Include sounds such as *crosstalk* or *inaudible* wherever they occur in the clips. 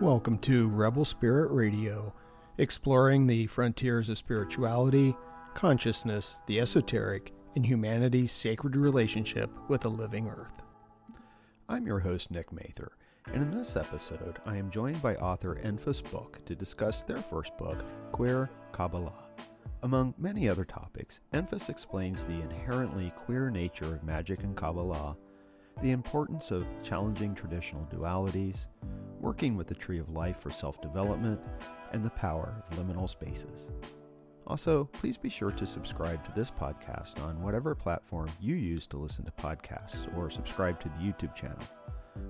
Welcome to Rebel Spirit Radio, exploring the frontiers of spirituality, consciousness, the esoteric, and humanity's sacred relationship with the living earth. I'm your host, Nick Mather, and in this episode, I am joined by author Enfys Book to discuss their first book, Queer Kabbalah. Among many other topics, Enfys explains the inherently queer nature of magic and Kabbalah, the importance of challenging traditional dualities, working with the Tree of Life for self development, and the power of liminal spaces. Also, please be sure to subscribe to this podcast on whatever platform you use to listen to podcasts or subscribe to the YouTube channel.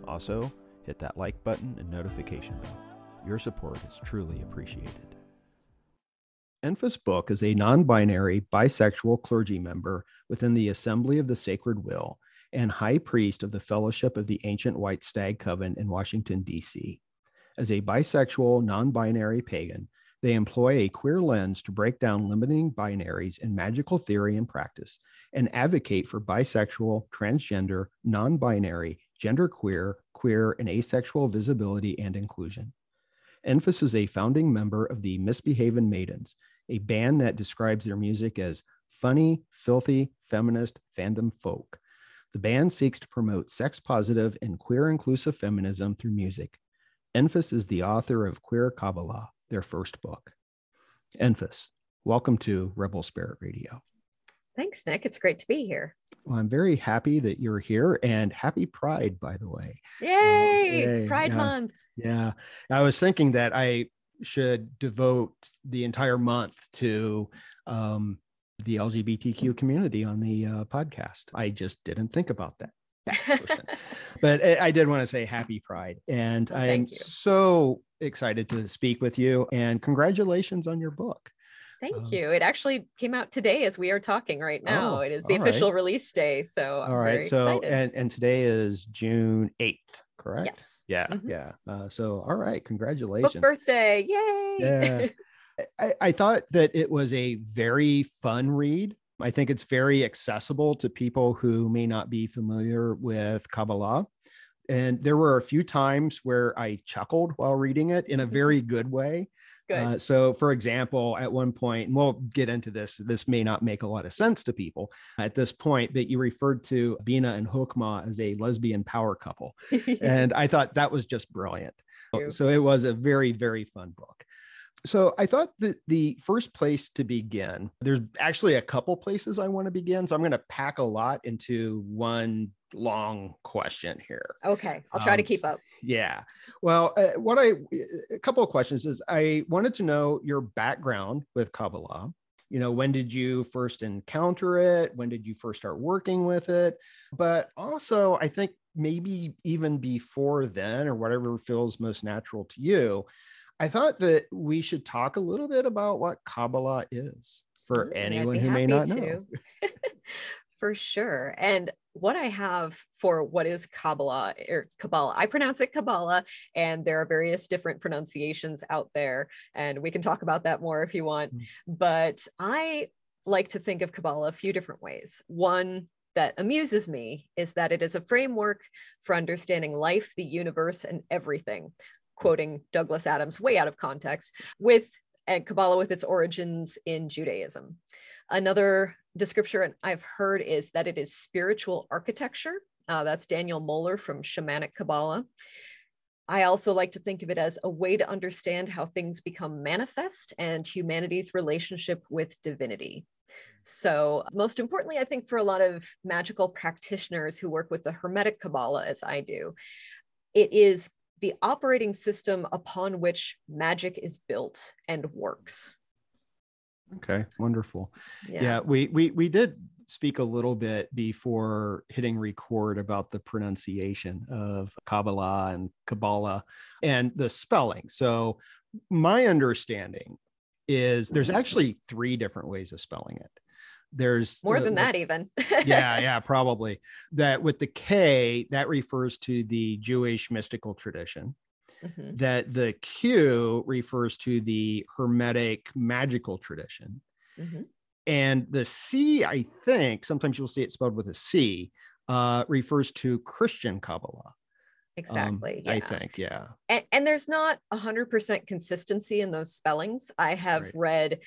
Also, hit that like button and notification bell. Your support is truly appreciated. Enfys Book is a non binary bisexual clergy member within the Assembly of the Sacred Wheel and High Priest of the Fellowship of the Ancient White Stag Coven in Washington, D.C. As a bisexual, non binary pagan, they employ a queer lens to break down limiting binaries in magical theory and practice and advocate for bisexual, transgender, non binary, genderqueer, queer, and asexual visibility and inclusion. Enfys is a founding member of the Misbehavin' Maidens, a band that describes their music as funny, filthy, feminist fandom folk. The band seeks to promote sex positive and queer inclusive feminism through music. Enfys is the author of Queer Kabbalah, their first book. Enfys, welcome to Rebel Spirit Radio. Thanks, Nick. It's great to be here. Well, I'm very happy that you're here and happy Pride, by the way. Yay! Uh, yay. Pride yeah. Month. Yeah. I was thinking that I should devote the entire month to um, the LGBTQ community on the uh, podcast. I just didn't think about that. *laughs* but I did want to say happy pride and oh, i'm so excited to speak with you and congratulations on your book Thank um, you. It actually came out today as we are talking right now. Oh, it is the official right. release day. So I'm all right. So and and today is June 8th, correct? Yes. Yeah. Mm-hmm. Yeah. Uh, so all right. Congratulations. Book birthday. Yay. Yeah. *laughs* I, I thought that it was a very fun read. I think it's very accessible to people who may not be familiar with Kabbalah. And there were a few times where I chuckled while reading it in a mm-hmm. very good way. Good. Uh, so, for example, at one point, and we'll get into this, this may not make a lot of sense to people at this point, but you referred to Bina and Hokmah as a lesbian power couple. *laughs* and I thought that was just brilliant. So, it was a very, very fun book. So I thought that the first place to begin, there's actually a couple places I want to begin. So I'm going to pack a lot into one long question here. Okay, I'll try um, to keep up. Yeah. Well, uh, what I a couple of questions is I wanted to know your background with Kabbalah. You know, when did you first encounter it? When did you first start working with it? But also, I think maybe even before then or whatever feels most natural to you I thought that we should talk a little bit about what Kabbalah is for anyone who may not know. *laughs* for sure. And what I have for what is Kabbalah or Kabbalah, I pronounce it Kabbalah, and there are various different pronunciations out there, and we can talk about that more if you want. Mm. But I like to think of Kabbalah a few different ways. One that amuses me is that it is a framework for understanding life, the universe, and everything quoting Douglas Adams way out of context, with and Kabbalah with its origins in Judaism. Another description I've heard is that it is spiritual architecture. Uh, that's Daniel Moler from Shamanic Kabbalah. I also like to think of it as a way to understand how things become manifest and humanity's relationship with divinity. So, most importantly, I think for a lot of magical practitioners who work with the Hermetic Kabbalah, as I do, it is the operating system upon which magic is built and works. Okay, wonderful. Yeah. yeah, we we we did speak a little bit before hitting record about the pronunciation of Kabbalah and Kabbalah and the spelling. So my understanding is there's mm-hmm. actually three different ways of spelling it there's more than that even yeah yeah *laughs* probably that with the k that refers to the jewish mystical tradition mm-hmm. that the q refers to the hermetic magical tradition mm-hmm. and the c i think sometimes you'll see it spelled with a c uh, refers to christian kabbalah exactly um, yeah. I think, yeah. and, and there's not 100% consistency in those spellings i have Right. read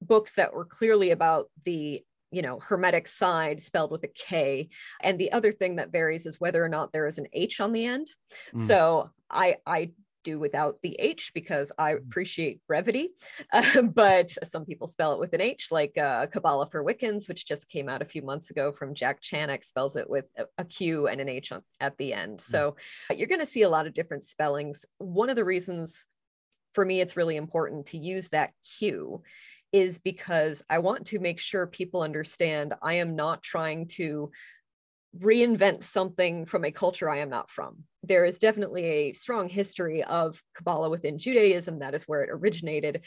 books that were clearly about the you know hermetic side spelled with a k. And the other thing that varies is whether or not there is an h on the end. Mm. so i i do without the h because i Mm. appreciate brevity. Uh, *laughs* but some people spell it with an h like uh, kabbalah for wiccans which just came out a few months ago from jack chanek spells it with a, a q and an h on, at the end. So uh, you're going to see a lot of different spellings. One of the reasons for me it's really important to use that q is because I want to make sure people understand I am not trying to reinvent something from a culture I am not from. There is definitely a strong history of Kabbalah within Judaism. That is where it originated.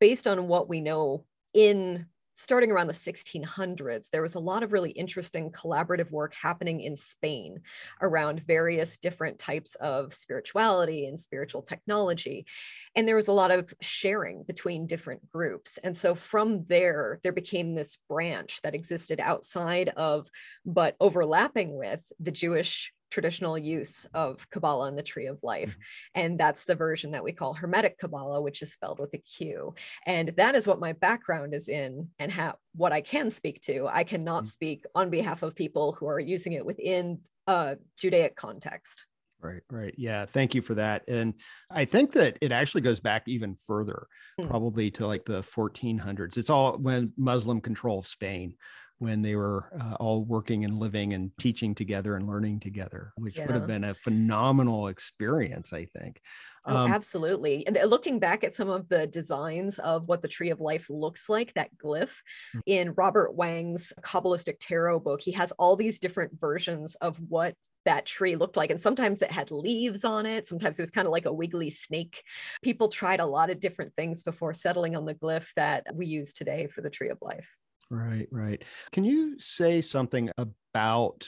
Based on what we know in starting around the 1600s, there was a lot of really interesting collaborative work happening in Spain around various different types of spirituality and spiritual technology. And there was a lot of sharing between different groups. And so from there, there became this branch that existed outside of, but overlapping with the Jewish traditional use of Kabbalah and the Tree of Life. And that's the version that we call Hermetic Kabbalah, which is spelled with a Q. And that is what my background is in and how what I can speak to. I cannot Mm. speak on behalf of people who are using it within a Judaic context. Right, right. Yeah, thank you for that. And I think that it actually goes back even further, Hmm. probably to like the 1400s. It's all when Muslim control of Spain, when they were uh, all working and living and teaching together and learning together, which would have been a phenomenal experience, I think. Oh, Um, absolutely. And uh, looking back at some of the designs of what the Tree of Life looks like, that glyph Mm. in Robert Wang's Kabbalistic Tarot book, he has all these different versions of what that tree looked like. And sometimes it had leaves on it. Sometimes it was kind of like a wiggly snake. People tried a lot of different things before settling on the glyph that we use today for the Tree of Life. Right, right. Can you say something about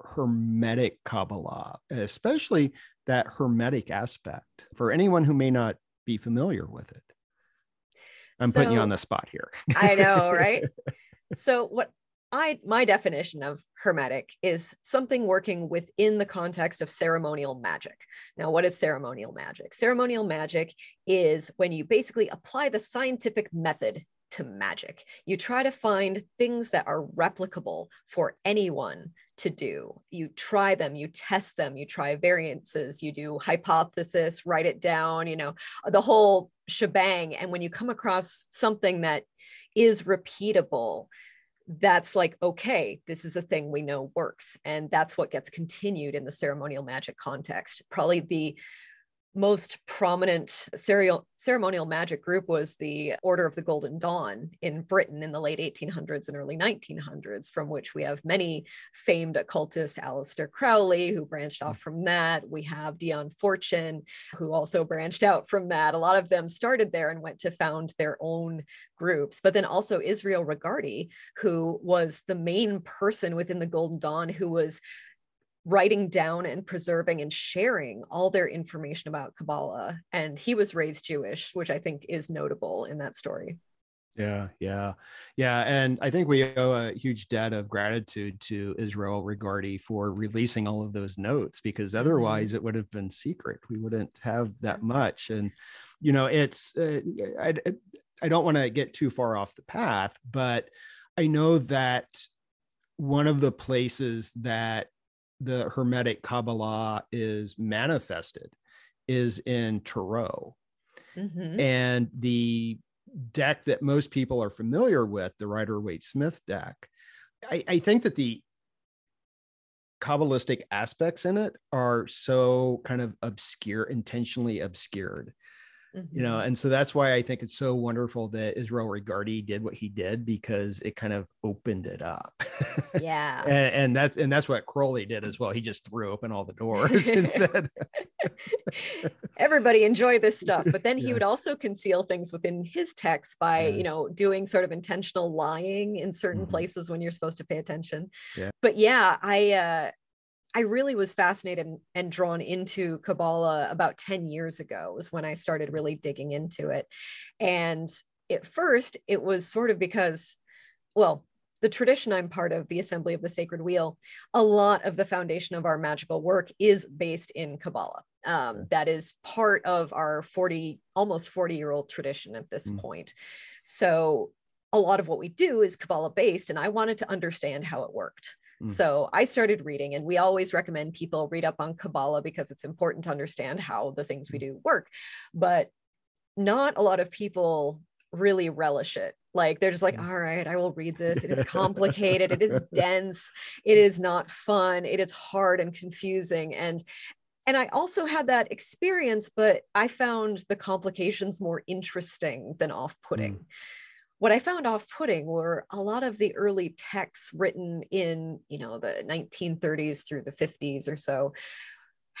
Hermetic Kabbalah, especially that Hermetic aspect for anyone who may not be familiar with it? I'm putting you on the spot here. I know, right? *laughs* so what I my definition of hermetic is something working within the context of ceremonial magic. Now, what is ceremonial magic? Ceremonial magic is when you basically apply the scientific method to magic. You try to find things that are replicable for anyone to do. You try them, you test them, you try variances, you do hypothesis, write it down, you know, the whole shebang. And when you come across something that is repeatable, that's like, okay, this is a thing we know works. And that's what gets continued in the ceremonial magic context. Probably the most prominent serial, ceremonial magic group was the Order of the Golden Dawn in Britain in the late 1800s and early 1900s, from which we have many famed occultists, Aleister Crowley, who branched off mm. from that. We have Dion Fortune, who also branched out from that. A lot of them started there and went to found their own groups, but then also Israel Regardie, who was the main person within the Golden Dawn who was writing down and preserving and sharing all their information about Kabbalah. And he was raised Jewish, which I think is notable in that story. Yeah, yeah, yeah. And I think we owe a huge debt of gratitude to Israel Regardie for releasing all of those notes because otherwise it would have been secret. We wouldn't have that much. And, you know, it's, uh, I, I don't want to get too far off the path, but I know that one of the places that the Hermetic Kabbalah is manifested is in Tarot. Mhm. And the deck that most people are familiar with, the Rider Waite Smith deck, I, I think that the Kabbalistic aspects in it are so kind of obscure, intentionally obscured, you know, and so that's why I think it's so wonderful that Israel Regardie did what he did because it kind of opened it up. *laughs* yeah. and, and that's and that's what Crowley did as well. He just threw open all the doors *laughs* and *laughs* said, Everybody enjoy this stuff. But then he Yeah. would also conceal things within his text by, Yeah. you know, doing sort of intentional lying in certain Mhm. places when you're supposed to pay attention. Yeah. But yeah, I uh I really was fascinated and, drawn into Kabbalah about 10 years ago was when I started really digging into it. And at first it was sort of because, well, the tradition I'm part of, the Assembly of the Sacred Wheel, a lot of the foundation of our magical work is based in Kabbalah. Um, that is part of our 40, almost 40 year old tradition at this mm. point. So a lot of what we do is Kabbalah based, and I wanted to understand how it worked. Mm. So I started reading, and we always recommend people read up on Kabbalah because it's important to understand how the things we mm. do work. But not a lot of people really relish it. Like they're just like, mm. all right, I will read *laughs* this. It is complicated, it is dense, it is not fun, it is hard and confusing. And and I also had that experience, but I found the complications more interesting than off-putting. Mm. What I found off-putting were a lot of the early texts written in, you know, the 1930s through the 50s or so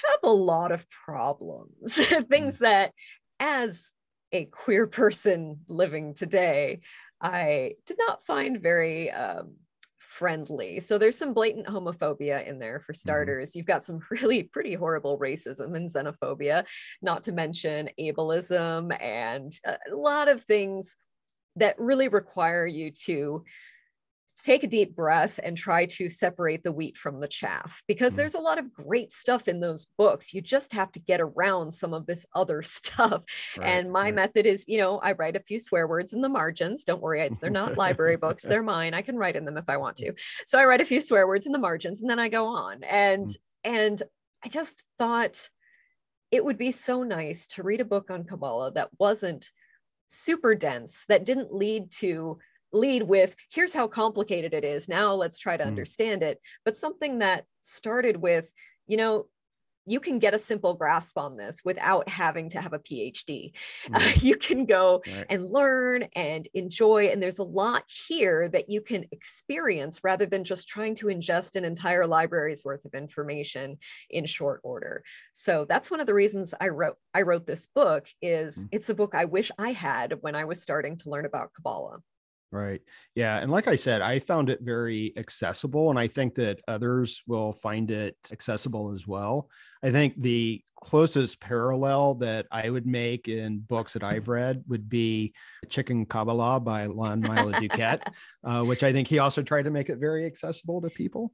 have a lot of problems, *laughs* things mm. that as a queer person living today, I did not find very um, friendly. So there's some blatant homophobia in there for mm-hmm. starters. Mm-hmm. You've got some *laughs* really pretty horrible racism and xenophobia, not to mention ableism and a lot of things that really require you to take a deep breath and try to separate the wheat from the chaff because mm there's a lot of great stuff in those books. You just have to get around some of this other *laughs* stuff. Right, and my right. method is, you know, I write a few swear words in the margins. Don't worry, they're not library books, *laughs* they're mine. I can write in them if I want to. So I write a few swear words in the margins and then I go on. And mm and I just thought it would be so nice to read a book on Kabbalah that wasn't super dense, that didn't lead to lead with here's how complicated it is now let's try to mm. understand it but something that started with you know you can get a simple grasp on this without having to have a phd *laughs* mm. uh, you can go right. and learn and enjoy and there's a lot here that you can experience rather than just trying to ingest an entire library's worth of information in short order so that's one of the reasons i wrote i wrote this book is mm. it's a book i wish i had when i was starting to learn about kabbalah Right. Yeah. And like I said, I found it very accessible, and I think that others will find it accessible as well. I think the closest parallel that I would make in books that I've read would be Chicken Kabbalah by Lon Milo DuQuette, *laughs* uh, which I think he also tried to make it very accessible to people.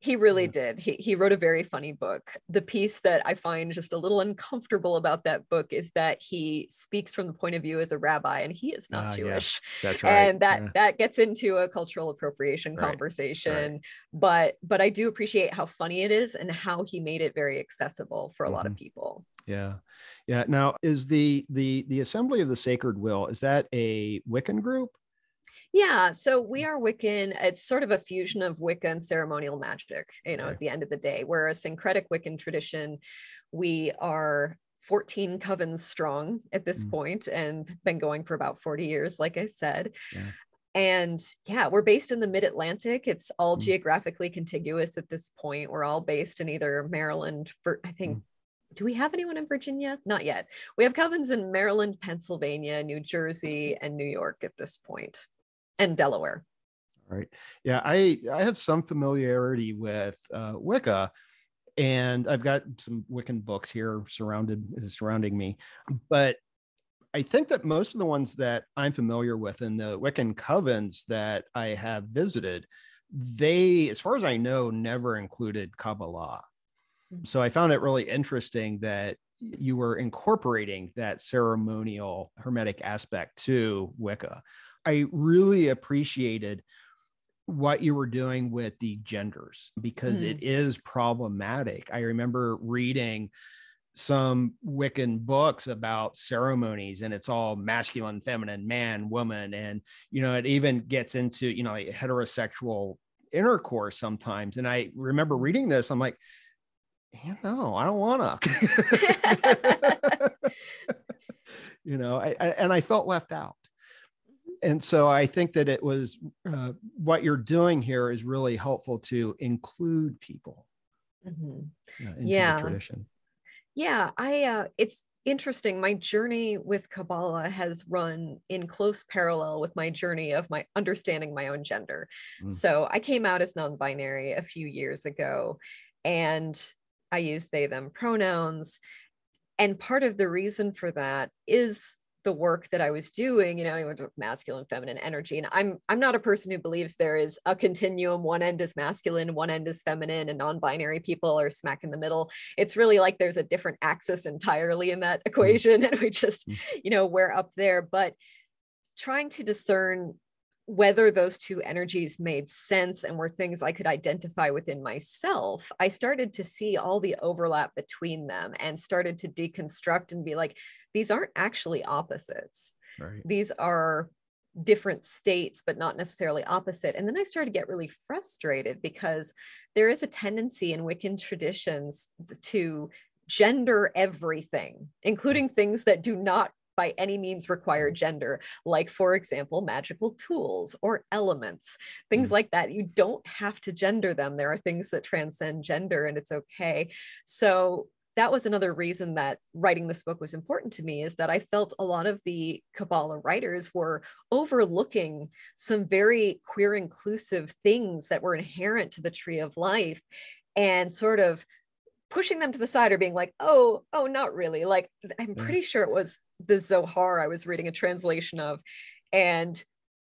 He really did. He, he wrote a very funny book. The piece that I find just a little uncomfortable about that book is that he speaks from the point of view as a rabbi and he is not uh, Jewish. Yeah, that's right. And that yeah. that gets into a cultural appropriation right. conversation. Right. But but I do appreciate how funny it is and how he made it very accessible for a mm-hmm. lot of mm-hmm. people. Yeah. Yeah. Now is the the the Assembly of the Sacred Wheel, is that a Wiccan group? Yeah, so we are Wiccan. It's sort of a fusion of Wicca and ceremonial magic, you know, at the end of the day. We're a syncretic Wiccan tradition. We are 14 covens strong at this mm. point and been going for about 40 years, like I said. Yeah. And yeah, we're based in the mid Atlantic. It's all mm. geographically contiguous at this point. We're all based in either Maryland, I think. Mm. Do we have anyone in Virginia? Not yet. We have covens in Maryland, Pennsylvania, New Jersey, and New York at this point and Delaware. All right. Yeah, I I have some familiarity with uh, Wicca, and I've got some Wiccan books here surrounded surrounding me, but I think that most of the ones that I'm familiar with in the Wiccan covens that I have visited, they, as far as I know, never included Kabbalah. Mm-hmm. So I found it really interesting that you were incorporating that ceremonial hermetic aspect to Wicca. I really appreciated what you were doing with the genders because mm. it is problematic. I remember reading some Wiccan books about ceremonies and it's all masculine, feminine, man, woman. And, you know, it even gets into, you know, like heterosexual intercourse sometimes. And I remember reading this, I'm like, no, I don't want to. *laughs* *laughs* you know, I, I, and I felt left out and so I think that it was uh, what you're doing here is really helpful to include people mm-hmm. uh, into yeah. the tradition. Yeah, I uh, it's interesting. My journey with Kabbalah has run in close parallel with my journey of my understanding my own gender. Mm. So I came out as non-binary a few years ago, and I use they them pronouns. And part of the reason for that is the work that I was doing, you know, you went to masculine, feminine energy. And I'm I'm not a person who believes there is a continuum. One end is masculine, one end is feminine, and non-binary people are smack in the middle. It's really like there's a different axis entirely in that mm. equation. *laughs* And we just, mm. you know, we're up there. But trying to discern whether those two energies made sense and were things I could identify within myself, I started to see all the overlap between them and started to deconstruct and be like, these aren't actually opposites. Right. These are different states, but not necessarily opposite. And then I started to get really frustrated because there is a tendency in Wiccan traditions to gender everything, including things that do not by any means require gender, like, for example, magical tools or elements, things mm. like that. You don't have to gender them. There are things that transcend gender, and it's okay. So, that was another reason that writing this book was important to me is that I felt a lot of the Kabbalah writers were overlooking some very queer inclusive things that were inherent to the tree of life and sort of pushing them to the side or being like, oh, oh, not really. Like, I'm pretty sure it was the Zohar I was reading a translation of. And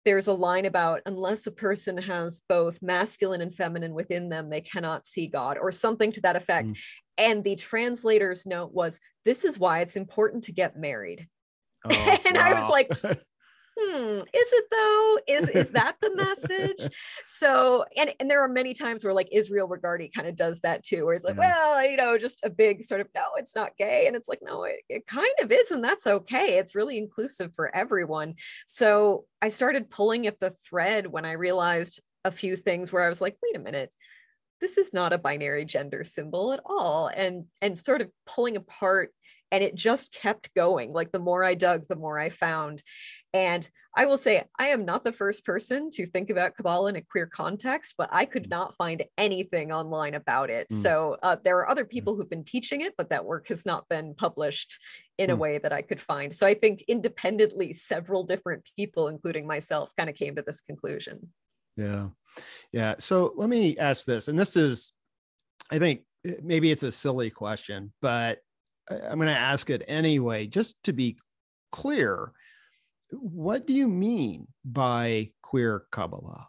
there's a line about unless a person has both masculine and feminine within them, they cannot see God, or something to that effect. Mm. And the translator's note was, this is why it's important to get married. Oh, *laughs* and wow. I was like, *laughs* hmm, is it though? Is is that the message? *laughs* so, and and there are many times where like Israel Regardie kind of does that too, where it's like, yeah. well, you know, just a big sort of no, it's not gay, and it's like no, it, it kind of is, and that's okay. It's really inclusive for everyone. So I started pulling at the thread when I realized a few things where I was like, wait a minute this is not a binary gender symbol at all and and sort of pulling apart and it just kept going like the more i dug the more i found and i will say i am not the first person to think about kabbalah in a queer context but i could mm. not find anything online about it mm. so uh, there are other mm. people who've been teaching it but that work has not been published in mm. a way that i could find so i think independently several different people including myself kind of came to this conclusion yeah yeah so let me ask this and this is i think eh, maybe it's a silly question but I'm going to ask it anyway, just to be clear. What do you mean by queer Kabbalah?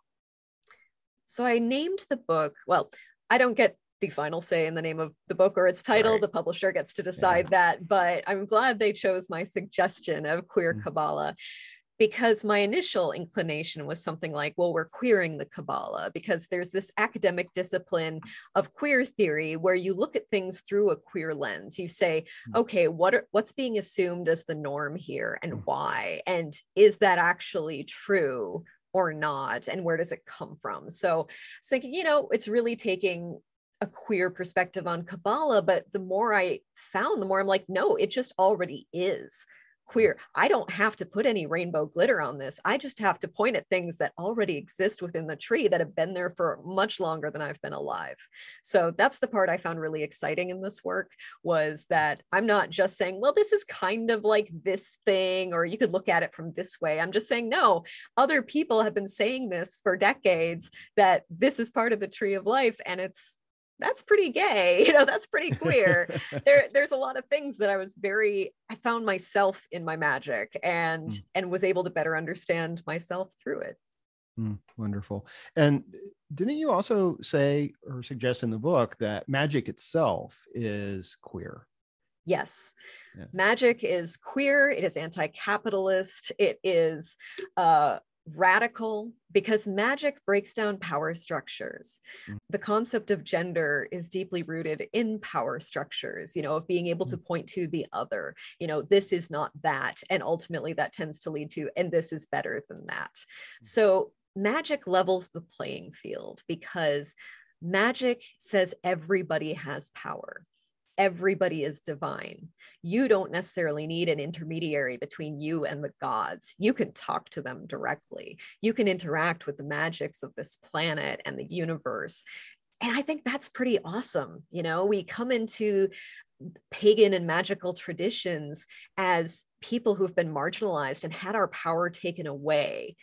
So I named the book, well, I don't get the final say in the name of the book or its title. Right. The publisher gets to decide yeah. that, but I'm glad they chose my suggestion of queer mm-hmm. Kabbalah because my initial inclination was something like, well, we're queering the Kabbalah because there's this academic discipline of queer theory where you look at things through a queer lens. You say, hmm. okay, what are, what's being assumed as the norm here and hmm. why? And is that actually true? Or not, and where does it come from? So I was thinking, you know, it's really taking a queer perspective on Kabbalah, but the more I found, the more I'm like, no, it just already is queer. I don't have to put any rainbow glitter on this. I just have to point at things that already exist within the tree that have been there for much longer than I've been alive. So that's the part I found really exciting in this work was that I'm not just saying, well, this is kind of like this thing, or you could look at it from this way. I'm just saying, no, other people have been saying this for decades that this is part of the tree of life and it's that's pretty gay *laughs* you know that's pretty queer *laughs* there there's a lot of things that i was very i found myself in my magic and mm. and was able to better understand myself through it mm, wonderful and didn't you also say or suggest in the book that magic itself is queer Yes. Yeah. Magic is queer, it is anti capitalist, it is uh, radical because magic breaks down power structures. Mm. The concept of gender is deeply rooted in power structures, you know, of being able mm. to point to the other, you know, this is not that. And ultimately that tends to lead to, and this is better than that. Mm. So magic levels the playing field because magic says everybody has power everybody is divine. You don't necessarily need an intermediary between you and the gods. You can talk to them directly. You can interact with the magics of this planet and the universe. And I think that's pretty awesome. You know, we come into pagan and magical traditions as people who've been marginalized and had our power taken away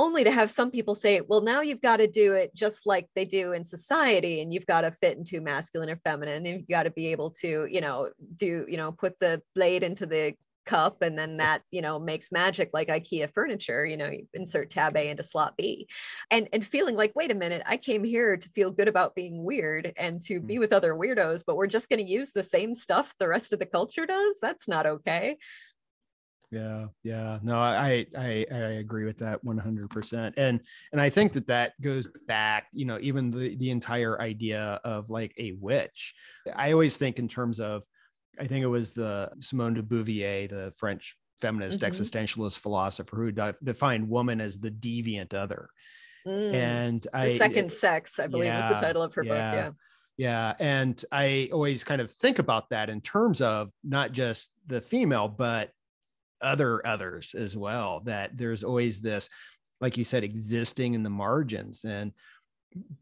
only to have some people say, well, now you've got to do it just like they do in society, and you've got to fit into masculine or feminine, and you've got to be able to, you know, do, you know, put the blade into the cup and then that you know makes magic like ikea furniture you know you insert tab a into slot b. And and feeling like wait a minute i came here to feel good about being weird and to be mm. with other weirdos but we're just going to use the same stuff the rest of the culture does? That's not okay yeah yeah no i i i agree with that 100% and and i think that that goes back you know even the the entire idea of like a witch i always think in terms of i think it was the simone de beauvoir the french feminist mm-hmm. existentialist philosopher who de- defined woman as the deviant other mm. and the I, second sex i believe yeah, is the title of her yeah. book yeah yeah. And I always kind of think about that in terms of not just the female, but other others as well that there's always this like you said existing in the margins. And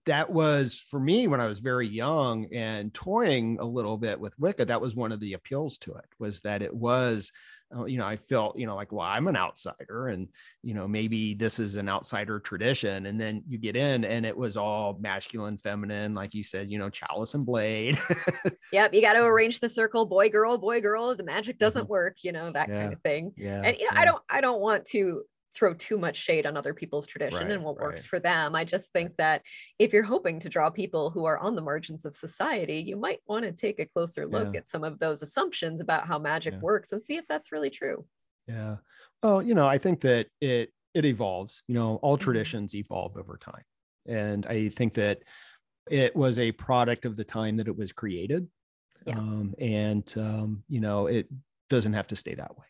that was for me when i was very young and toying a little bit with wicca that was one of the appeals to it was that it was you know, I felt, you know, like, well, I'm an outsider and, you know, maybe this is an outsider tradition. And then you get in and it was all masculine, feminine, like you said, you know, chalice and blade. *laughs* yep. You got to arrange the circle, boy, girl, boy, girl. The magic doesn't mm-hmm. work, you know, that yeah. kind of thing. Yeah. And, you know, yeah. I don't, I don't want to throw too much shade on other people's tradition right, and what right. works for them. I just think that if you're hoping to draw people who are on the margins of society, you might want to take a closer look yeah. at some of those assumptions about how magic yeah. works and see if that's really true. Yeah. Well, you know, I think that it it evolves. You know, all mm-hmm. traditions evolve over time. And I think that it was a product of the time that it was created. Yeah. Um, and um, you know, it doesn't have to stay that way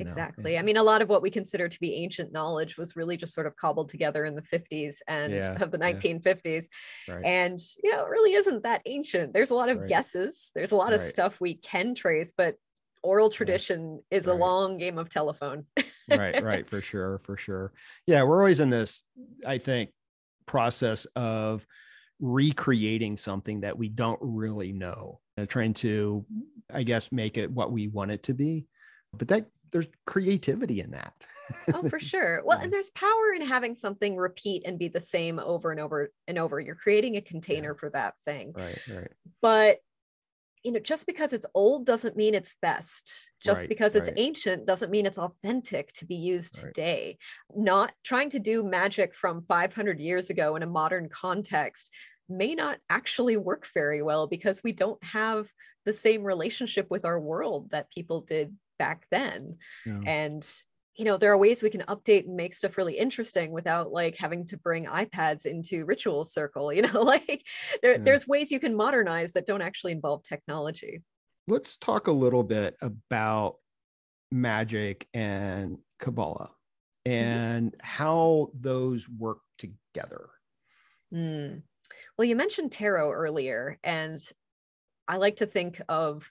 exactly. Know? I mean, a lot of what we consider to be ancient knowledge was really just sort of cobbled together in the 50s and yeah, *laughs* of the 1950s. Yeah. Right. And, you know, it really isn't that ancient. There's a lot of right. guesses, there's a lot right. of stuff we can trace, but oral tradition is a long game of telephone. right, *laughs* right, for sure, for sure. Yeah, we're always in this, I think, process of recreating something that we don't really know and trying to i guess make it what we want it to be but that there's creativity in that. oh, for *laughs* sure. Well, and there's power in having something repeat and be the same over and over and over. You're creating a container yeah. for that thing. Right, right. But you know, just because it's old doesn't mean it's best. Just right, because it's right. ancient doesn't mean it's authentic to be used right. today. Not trying to do magic from 500 years ago in a modern context may not actually work very well because we don't have the same relationship with our world that people did back then yeah. and you know there are ways we can update and make stuff really interesting without like having to bring ipads into ritual circle *laughs* you know like there, yeah. there's ways you can modernize that don't actually involve technology let's talk a little bit about magic and kabbalah mm-hmm. and mm-hmm. how those work together mm. well you mentioned tarot earlier and i like to think of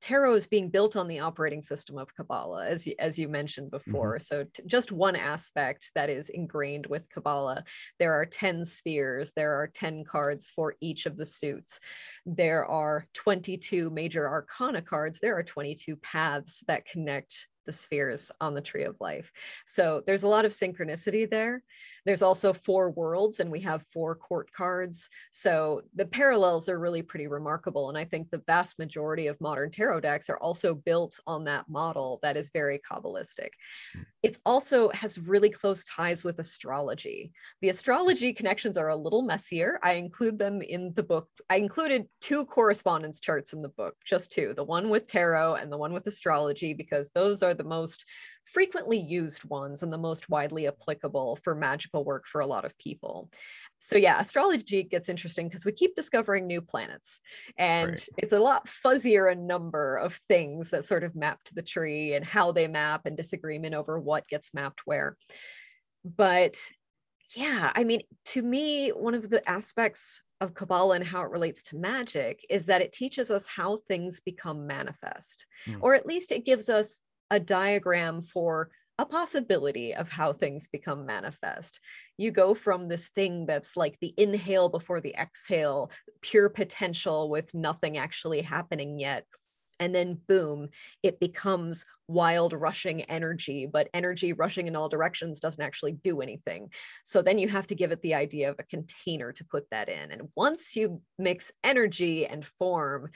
tarot is being built on the operating system of kabbalah as you, as you mentioned mm-hmm. before mm-hmm. so t- just one aspect that is ingrained with kabbalah there are 10 spheres there are 10 cards for each of the suits there are 22 major arcana cards there are 22 paths that connect the spheres on the tree of life. So there's a lot of synchronicity there. There's also four worlds, and we have four court cards. So the parallels are really pretty remarkable. And I think the vast majority of modern tarot decks are also built on that model that is very Kabbalistic. Hmm. It also has really close ties with astrology. The astrology connections are a little messier. I include them in the book. I included two correspondence charts in the book, just two the one with tarot and the one with astrology, because those are the most frequently used ones and the most widely applicable for magical work for a lot of people. So, yeah, astrology gets interesting because we keep discovering new planets, and right. it's a lot fuzzier a number of things that sort of map to the tree and how they map and disagreement over what gets mapped where. But yeah, I mean, to me, one of the aspects of Kabbalah and how it relates to magic is that it teaches us how things become manifest, mm. or at least it gives us a diagram for a possibility of how things become manifest. You go from this thing that's like the inhale before the exhale, pure potential with nothing actually happening yet. And then, boom, it becomes wild, rushing energy, but energy rushing in all directions doesn't actually do anything. So then you have to give it the idea of a container to put that in. And once you mix energy and form,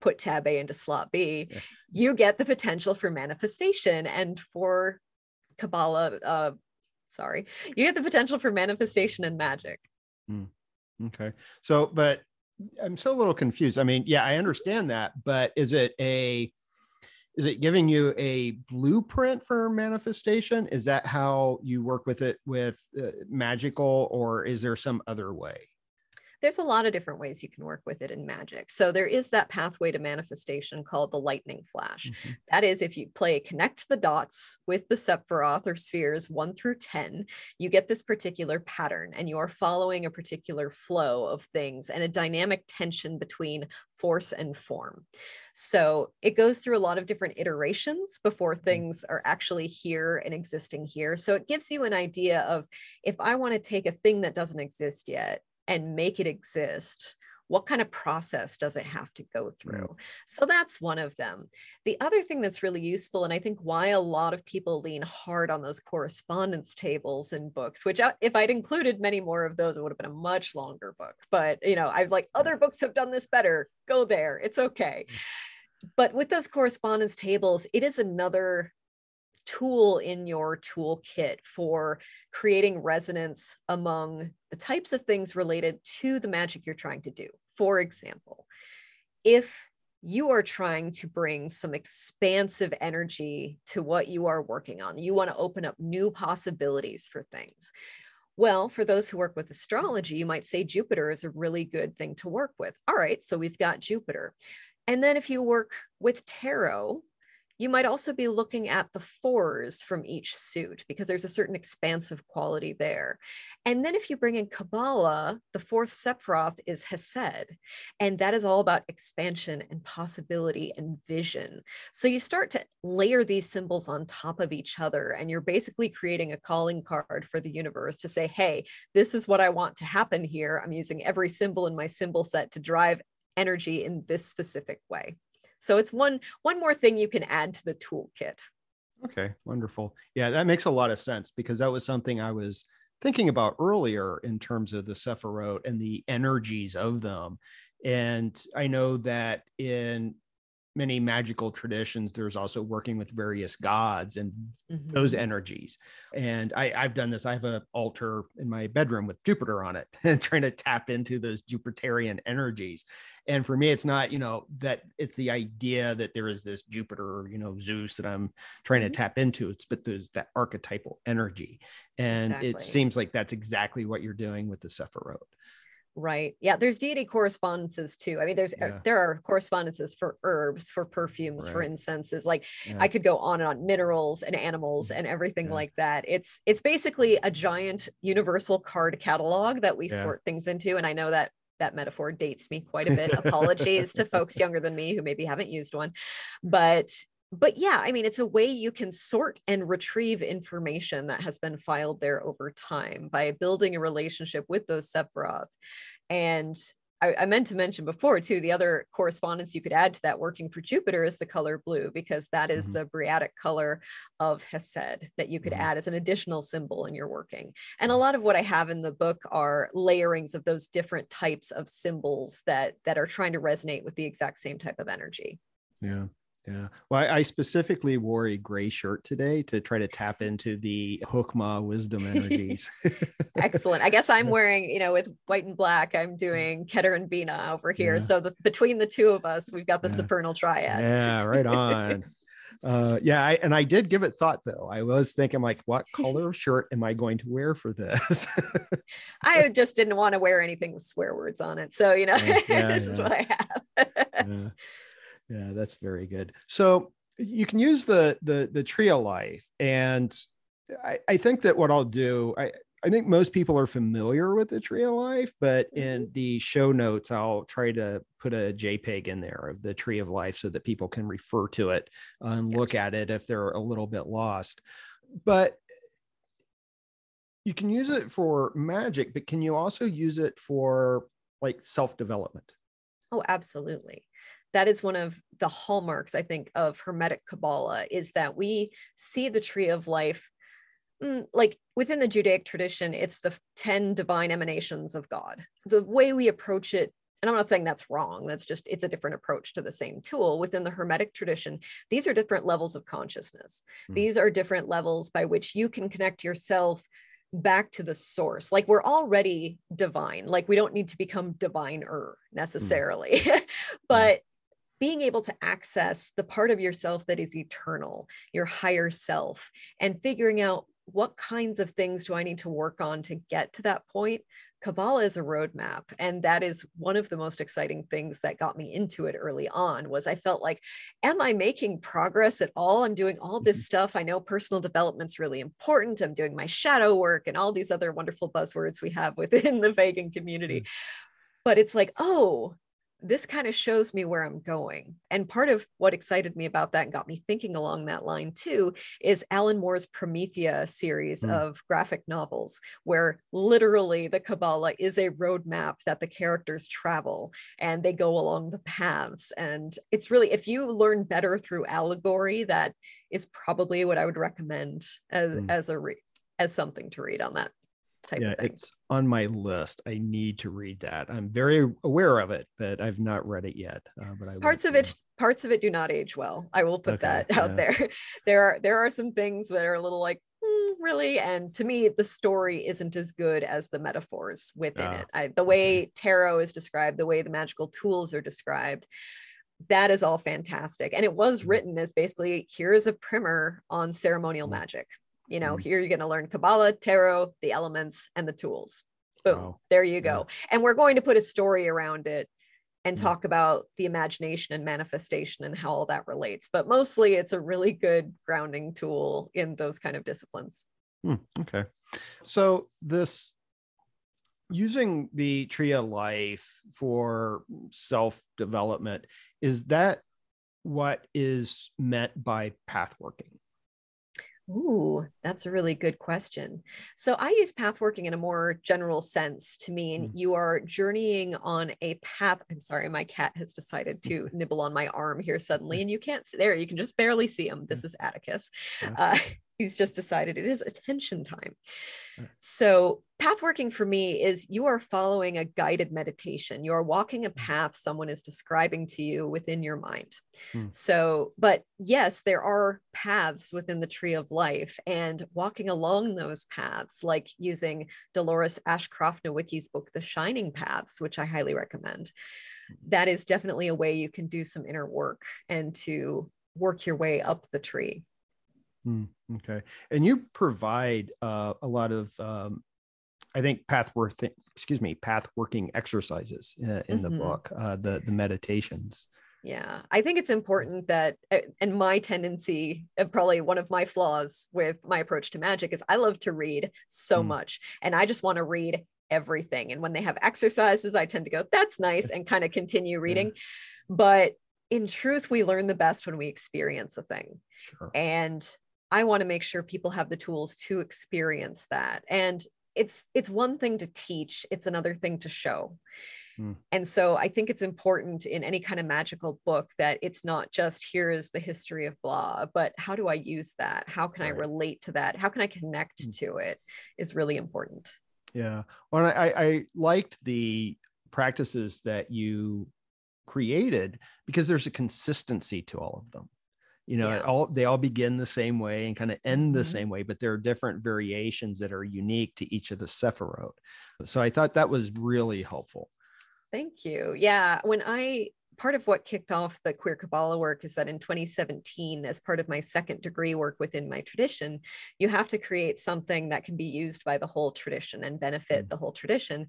put tab A into slot B, yeah. you get the potential for manifestation. And for Kabbalah, uh, sorry, you get the potential for manifestation and magic. Mm. Okay. So, but I'm still a little confused. I mean, yeah, I understand that, but is it a is it giving you a blueprint for manifestation? Is that how you work with it with uh, magical, or is there some other way? There's a lot of different ways you can work with it in magic. So there is that pathway to manifestation called the lightning flash. Mm-hmm. That is, if you play connect the dots with the Sephiroth or spheres one through 10, you get this particular pattern and you are following a particular flow of things and a dynamic tension between force and form. So it goes through a lot of different iterations before mm-hmm. things are actually here and existing here. So it gives you an idea of if I want to take a thing that doesn't exist yet and make it exist what kind of process does it have to go through? So that's one of them. The other thing that's really useful, and I think why a lot of people lean hard on those correspondence tables and books, which uh, if I'd included many more of those, it would have been a much longer book. But you know, I've like other books have done this better. Go there. It's okay. Mm. But with those correspondence tables, it is another tool in your toolkit for creating resonance among the types of things related to the magic you're trying to do. For example, if you are trying to bring some expansive energy to what you are working on, you want to open up new possibilities for things. Well, for those who work with astrology, you might say Jupiter is a really good thing to work with. All right, so we've got Jupiter. And then if you work with tarot, you might also be looking at the fours from each suit because there's a certain expansive quality there. And then if you bring in Kabbalah, the fourth Sephiroth is Hesed, and that is all about expansion and possibility and vision. So you start to layer these symbols on top of each other, and you're basically creating a calling card for the universe to say, hey, this is what I want to happen here. I'm using every symbol in my symbol set to drive energy in this specific way. So it's one one more thing you can add to the toolkit. Okay, wonderful. Yeah, that makes a lot of sense because that was something I was thinking about earlier in terms of the Sephiroth and the energies of them. And I know that in many magical traditions, there's also working with various gods and mm-hmm. those energies. And I, have done this. I have an altar in my bedroom with Jupiter on it and *laughs* trying to tap into those Jupiterian energies and for me it's not you know that it's the idea that there is this jupiter you know zeus that i'm trying to mm-hmm. tap into it's but there's that archetypal energy and exactly. it seems like that's exactly what you're doing with the sephiroth right yeah there's deity correspondences too i mean there's uh, yeah. there are correspondences for herbs for perfumes right. for incenses like yeah. i could go on and on minerals and animals and everything yeah. like that it's it's basically a giant universal card catalog that we sort things into and i know that that metaphor dates me quite a bit. *laughs* Apologies to folks younger than me who maybe haven't used one. But but yeah, I mean, it's a way you can sort and retrieve information that has been filed there over time by building a relationship with those Sephiroth. And I, I, meant to mention before too, the other correspondence you could add to that working for Jupiter is the color blue, because that is mm-hmm. the Briatic color of Hesed that you could mm-hmm. add as an additional symbol in your working. And a lot of what I have in the book are layerings of those different types of symbols that that are trying to resonate with the exact same type of energy. Yeah. Yeah. Well, I, I, specifically wore a gray shirt today to try to tap into the Hokmah wisdom *laughs* energies. *laughs* Excellent. I guess I'm wearing, you know, with white and black, I'm doing Keter and Bina over here. Yeah. So the, between the two of us, we've got the yeah. supernal triad. Yeah, right on. *laughs* uh yeah I, and i did give it thought though i was thinking like what color shirt am i going to wear for this i just didn't want to wear anything with swear words on it so you know yeah, this is what i have yeah that's very good so you can use the the the tree of life and i i think that what i'll do i I think most people are familiar with the tree of life, but in mm-hmm. the show notes, I'll try to put a JPEG in there of the tree of life so that people can refer to it and look at it if they're a little bit lost. But you can use it for magic, but can you also use it for like self development? Oh, absolutely that is one of the hallmarks i think of hermetic kabbalah is that we see the tree of life mm, like within the judaic tradition it's the 10 divine emanations of god the way we approach it and I'm not saying that's wrong, that's just it's a different approach to the same tool. Within the Hermetic tradition, these are different levels of consciousness. Mm. These are different levels by which you can connect yourself back to the source. Like we're already divine. Like we don't need to become diviner necessarily. Mm. *laughs* but being able to access the part of yourself that is eternal, your higher self, and figuring out what kinds of things do I need to work on to get to that point? Kabbalah is a roadmap. And that is one of the most exciting things that got me into it early on was I felt like, am I making progress at all? I'm doing all this mm-hmm. stuff. I know personal development's really important. I'm doing my shadow work and all these other wonderful buzzwords we have *laughs* within the vegan community. Mm-hmm. But it's like, oh, this kind of shows me where I'm going. And part of what excited me about that and got me thinking along that line too is Alan Moore's Promethea series mm. of graphic novels, where literally the Kabbalah is a roadmap that the characters travel and they go along the paths. And it's really, if you learn better through allegory, that is probably what I would recommend as, mm. as a re- as something to read on that type yeah, of thing. It's on my list. I need to read that. I'm very aware of it, but I've not read it yet. Uh, but I parts of it, parts of it do not age well. I will put okay, that *laughs* out yeah. there. There are there are some things that are a little like mm, really, and to me, the story isn't as good as the metaphors within uh, it. I, the way okay. tarot is described, the way the magical tools are described that is all fantastic. And it was mm-hmm. written as basically here's a primer on ceremonial mm. magic. You know, mm here you're going to learn Kabbalah, tarot, the elements, and the tools. Boom. Wow. There you go. Yeah. And we're going to put a story around it and mm talk about the imagination and manifestation and how all that relates. But mostly it's a really good grounding tool in those kind of disciplines. Hmm. Okay. So this using the tree of life for self development, is that what is meant by path working? Ooh, that's a really good question. So I use pathworking in a more general sense to mean mm. you are journeying on a path. I'm sorry, my cat has decided *laughs* to nibble on my arm here suddenly, and you can't see there. You can just barely see him. This is Atticus. Uh, he's just decided it is attention time. So, path working for me is you are following a guided meditation. You are walking a mm. path someone is describing to you within your mind. Hmm. So, but yes, there are paths within the tree of life, and walking along those paths, like using Dolores Ashcroft Nowicki's book, The Shining Paths, which I highly recommend. Mm-hmm. That is definitely a way you can do some inner work and to work your way up the tree. Mm, okay. And you provide uh, a lot of, um, I think, path work, excuse me, path working exercises uh, in mm-hmm. the book, uh, the the meditations. Yeah, I think it's important that, uh, and my tendency, uh, probably one of my flaws with my approach to magic is I love to read so mm. much, and I just want to read everything. And when they have exercises, I tend to go, "That's nice," and kind of continue *laughs* reading. Yeah. But in truth, we learn the best when we experience a thing. Sure. And I want to make sure people have the tools to experience that. And it's it's one thing to teach, it's another thing to show. Mm. And so I think it's important in any kind of magical book that it's not just here is the history of blah, but how do I use that? How can right. I relate to that? How can I connect mm. to it is really important. Yeah. Well, I, I liked the practices that you created because there's a consistency to all of them you know yeah. all they all begin the same way and kind of end the mm-hmm. same way but there are different variations that are unique to each of the sephirot so i thought that was really helpful thank you yeah when i part of what kicked off the queer kabbalah work is that in 2017 as part of my second degree work within my tradition you have to create something that can be used by the whole tradition and benefit mm. the whole tradition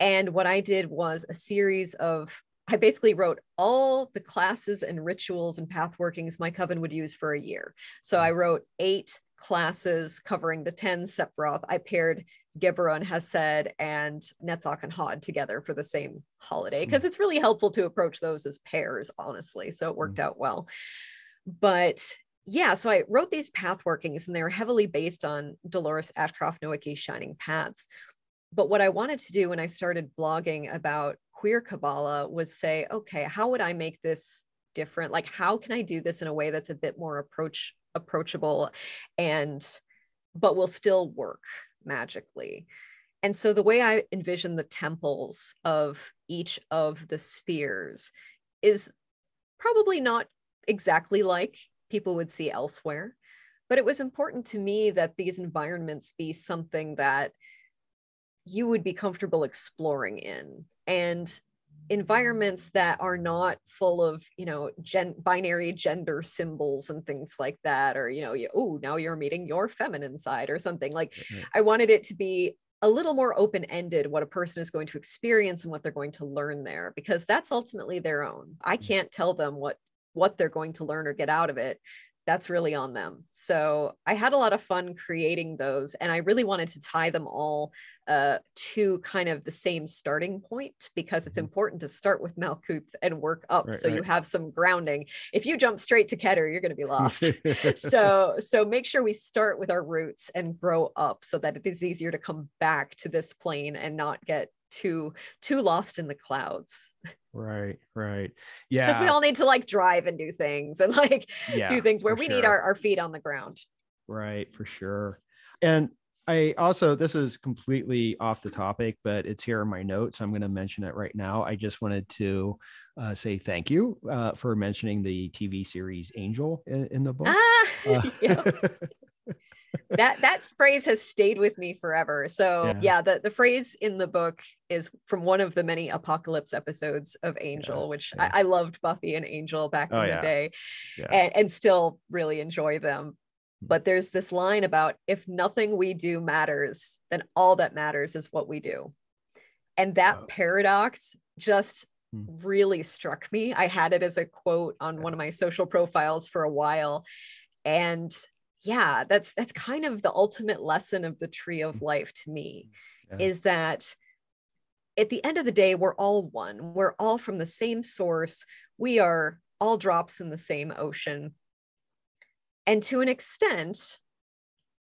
and what i did was a series of I basically wrote all the classes and rituals and path workings my coven would use for a year. So I wrote eight classes covering the 10 Sephiroth. I paired Geburah and Hesed and Netzach and Hod together for the same holiday because mm. it's really helpful to approach those as pairs, honestly. So it worked mm. out well. But yeah, so I wrote these path workings and they were heavily based on Dolores Ashcroft Nowicki's Shining Paths. But what I wanted to do when I started blogging about queer Kabbalah was say, okay, how would I make this different? Like, how can I do this in a way that's a bit more approach approachable and but will still work magically? And so the way I envision the temples of each of the spheres is probably not exactly like people would see elsewhere. But it was important to me that these environments be something that you would be comfortable exploring in and environments that are not full of you know gen- binary gender symbols and things like that or you know you, oh now you're meeting your feminine side or something like mm-hmm. i wanted it to be a little more open ended what a person is going to experience and what they're going to learn there because that's ultimately their own i mm. can't tell them what what they're going to learn or get out of it that's really on them. So I had a lot of fun creating those, and I really wanted to tie them all uh, to kind of the same starting point because it's mm-hmm. important to start with Malkuth and work up, right, so right. you have some grounding. If you jump straight to Keter, you're going to be lost. *laughs* so so make sure we start with our roots and grow up, so that it is easier to come back to this plane and not get too too lost in the clouds. Right, right. Yeah. Because we all need to like drive and do things and like yeah, do things where we sure. need our, our feet on the ground. Right, for sure. And I also, this is completely off the topic, but it's here in my notes. I'm going to mention it right now. I just wanted to uh, say thank you uh, for mentioning the TV series Angel in, in the book. Ah, *laughs* uh, *laughs* that that phrase has stayed with me forever. So yeah. yeah, the, the phrase in the book is from one of the many apocalypse episodes of Angel, yeah, which yeah. I, I, loved Buffy and Angel back oh, in the day and, and still really enjoy them. Hmm. But there's this line about if nothing we do matters, then all that matters is what we do. And that oh. paradox just hmm. really struck me. I had it as a quote on one of my social profiles for a while. And yeah that's that's kind of the ultimate lesson of the tree of mm-hmm. life to me yeah. is that at the end of the day we're all one. We're all from the same source. We are all drops in the same ocean. And to an extent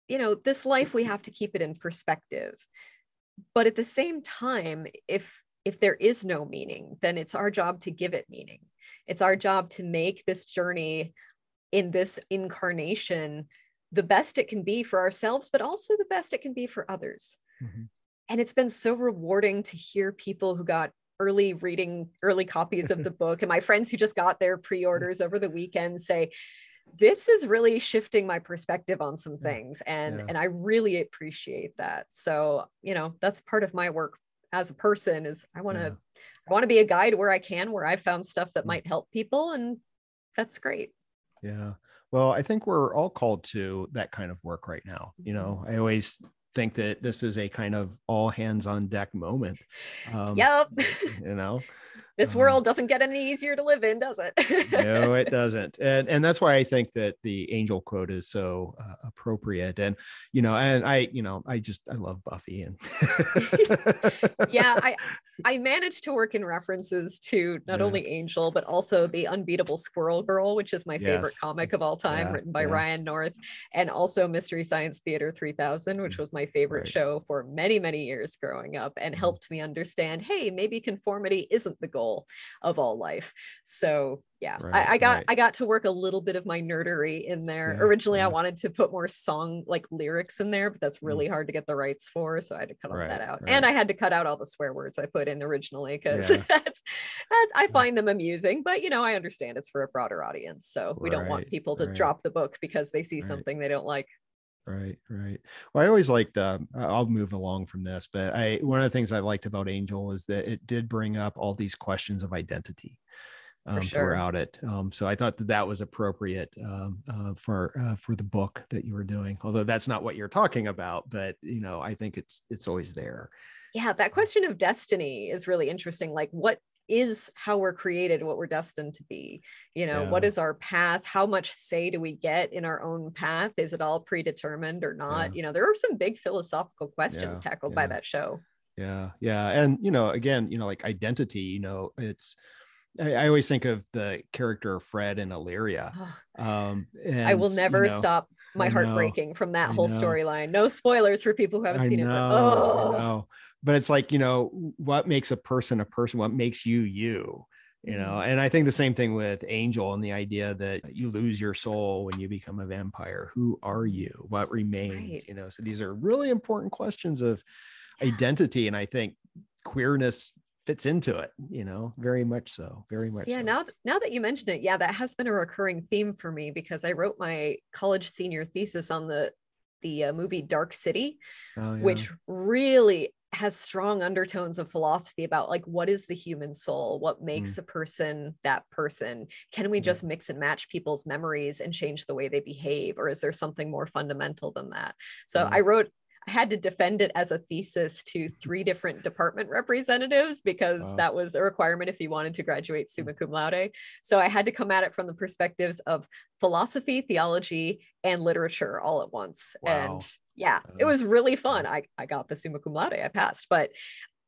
you know this life we have to keep it in perspective. But at the same time if if there is no meaning then it's our job to give it meaning. It's our job to make this journey in this incarnation the best it can be for ourselves, but also the best it can be for others. Mm-hmm. And it's been so rewarding to hear people who got early reading, early copies of the *laughs* book, and my friends who just got their pre orders over the weekend say, this is really shifting my perspective on some things and yeah. and i really appreciate that so you know that's part of my work as a person is i want to yeah. i want to be a guide where i can where i found stuff that might help people and that's great yeah. Well, I think we're all called to that kind of work right now. You know, mm-hmm. I always think that this is a kind of all hands on deck moment. Um, yep. You know, this um, world doesn't get any easier to live in, does it? no, it *laughs* doesn't. And and that's why I think that the angel quote is so uh, appropriate. And you know, and I, you know, I just I love Buffy and *laughs* yeah, I *laughs* I managed to work in references to not yeah. only Angel but also the Unbeatable Squirrel Girl, which is my favorite comic of all time, yeah, written by yeah. Ryan North, and also Mystery Science Theater 3000, which mm, was my favorite right. show for many many years growing up, and mm-hmm. helped me understand, hey, maybe conformity isn't the goal goal of all life. So yeah, right, I, I, got right. I got to work a little bit of my nerdery in there. Yeah, Originally, yeah. I wanted to put more song like lyrics in there, but that's mm. really mm. hard to get the rights for, so I had to cut all right, that out. And I had to cut out all the swear words I put in originally because yeah. *laughs* that's, that's I find them amusing, but you know I understand it's for a broader audience, so we don't want people to drop the book because they see something they don't like. Right, right. Well, I always liked. Um, I'll move along from this, but I one of the things I liked about Angel is that it did bring up all these questions of identity um, sure. throughout it. Um, so I thought that that was appropriate um, uh, for uh, for the book that you were doing. Although that's not what you're talking about, but you know, I think it's it's always there. Yeah, that question of destiny is really interesting. Like, what is how we're created what we're destined to be you know yeah. what is our path how much say do we get in our own path is it all predetermined or not yeah. you know there are some big philosophical questions yeah. tackled by that show yeah yeah and you know again you know like identity you know it's I, I always think of the character Fred and Illyria. Um, and, I will never you know, stop my heart breaking from that whole storyline. No spoilers for people who haven't I seen know, it. But, oh but it's like you know what makes a person a person what makes you you you know mm-hmm. and i think the same thing with angel and the idea that you lose your soul when you become a vampire who are you what remains right. you know so these are really important questions of identity and i think queerness fits into it you know very much so very much yeah so. now now that you mention it yeah that has been a recurring theme for me because i wrote my college senior thesis on the the uh, movie dark city oh, yeah. which really has strong undertones of philosophy about like what is the human soul what makes mm. a person that person can we mm. just mix and match people's memories and change the way they behave or is there something more fundamental than that so mm. i wrote I had to defend it as a thesis to three different department representatives because wow. that was a requirement if you wanted to graduate summa cum laude. So I had to come at it from the perspectives of philosophy, theology, and literature all at once. Wow. And yeah, it was really fun. I, I got the summa cum laude, I passed, but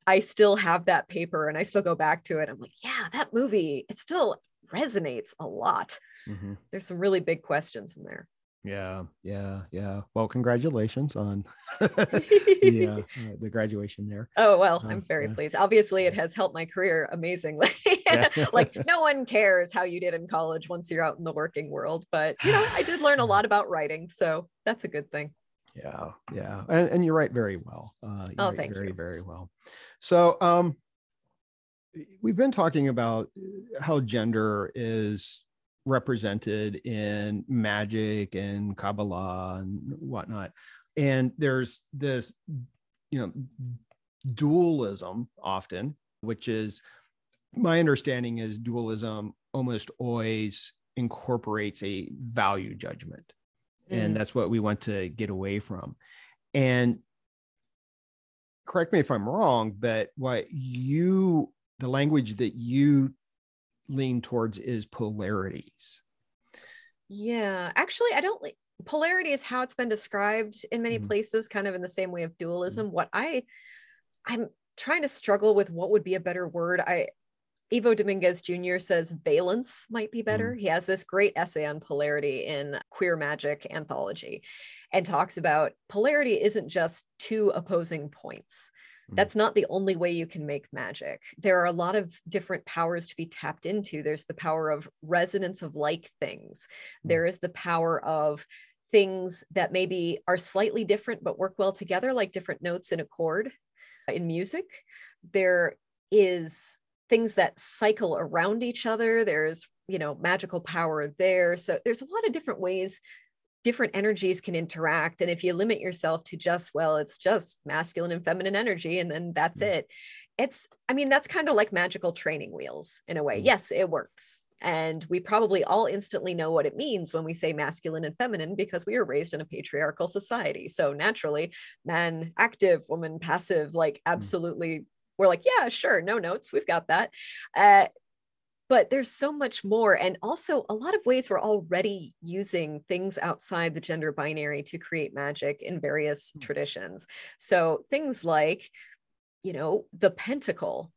I still have that paper and I still go back to it. I'm like, yeah, that movie, it still resonates a lot. Mm-hmm. There's some really big questions in there. Yeah, yeah, yeah. Well, congratulations on *laughs* *laughs* the, uh, uh, the graduation there. Oh well, I'm uh, very uh, pleased. Obviously, it has helped my career amazingly. *laughs* like no one cares how you did in college once you're out in the working world, but you know, I did learn a lot about writing, so that's a good thing. Yeah, yeah, and, and you write very well. Uh, you oh, thank very, you. very well. So, um, we've been talking about how gender is represented in magic and Kabbalah and whatnot. And there's this, you know, dualism often, which is my understanding is dualism almost always incorporates a value judgment. Mm. And that's what we want to get away from. And correct me if I'm wrong, but what you, the language that you lean towards is polarities. Yeah, actually, I don't. Polarity is how it's been described in many mm places, kind of in the same way of dualism. mm What I, I'm trying to struggle with what would be a better word. I, Ivo Dominguez Jr. says valence might be better. mm He has this great essay on polarity in Queer Magic Anthology and talks about polarity isn't just two opposing points. Mm. That's not the only way you can make magic. There are a lot of different powers to be tapped into. There's the power of resonance of like things, mm. there is the power of things that maybe are slightly different but work well together, like different notes in a chord in music. There is things that cycle around each other. There's, you know, magical power there. So there's a lot of different ways different energies can interact and if you limit yourself to just well it's just masculine and feminine energy and then that's mm. it it's i mean that's kind of like magical training wheels in a way mm. yes it works and we probably all instantly know what it means when we say masculine and feminine because we were raised in a patriarchal society so naturally man active woman passive like mm. absolutely we're like yeah sure no notes we've got that uh, but there's so much more and also a lot of ways we're already using things outside the gender binary to create magic in various mm. traditions so things like you know the pentacle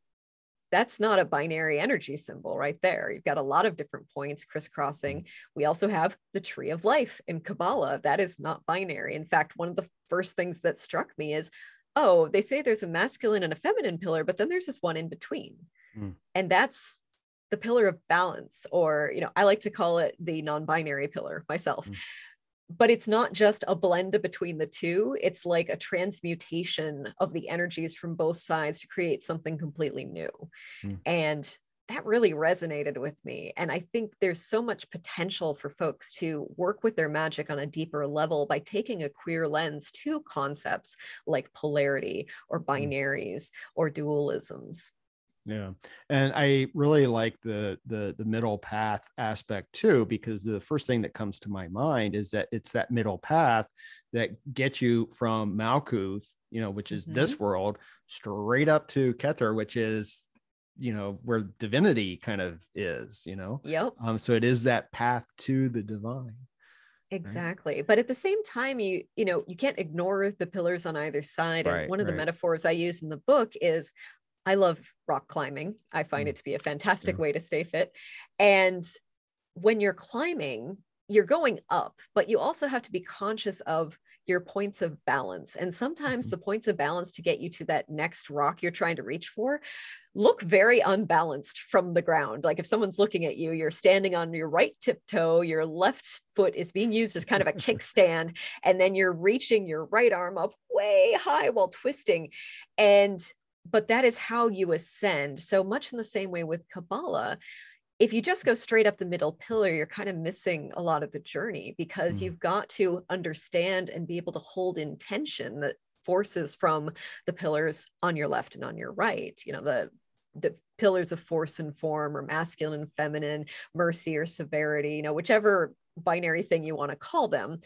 that's not a binary energy symbol right there. You've got a lot of different points crisscrossing. Mm. We also have the tree of life in Kabbalah. That is not binary. In fact, one of the first things that struck me is oh, they say there's a masculine and a feminine pillar, but then there's this one in between. Mm. And that's the pillar of balance or you know i like to call it the non-binary pillar myself mm. but it's not just a blend between the two it's like a transmutation of the energies from both sides to create something completely new mm. and that really resonated with me and i think there's so much potential for folks to work with their magic on a deeper level by taking a queer lens to concepts like polarity or mm. binaries or dualisms yeah and i really like the the the middle path aspect too because the first thing that comes to my mind is that it's that middle path that gets you from malkuth you know which is mm-hmm. this world straight up to kether which is you know where divinity kind of is you know yep um so it is that path to the divine exactly right? but at the same time you you know you can't ignore the pillars on either side right, and one of right. the metaphors i use in the book is I love rock climbing. I find mm. it to be a fantastic yeah. way to stay fit. And when you're climbing, you're going up, but you also have to be conscious of your points of balance. And sometimes mm-hmm. the points of balance to get you to that next rock you're trying to reach for look very unbalanced from the ground. Like if someone's looking at you, you're standing on your right tiptoe, your left foot is being used as kind of a *laughs* kickstand, and then you're reaching your right arm up way high while twisting. And but that is how you ascend. So much in the same way with Kabbalah, if you just go straight up the middle pillar, you're kind of missing a lot of the journey because mm. you've got to understand and be able to hold in tension the forces from the pillars on your left and on your right. You know, the the pillars of force and form or masculine and feminine, mercy or severity, you know, whichever binary thing you want to call them.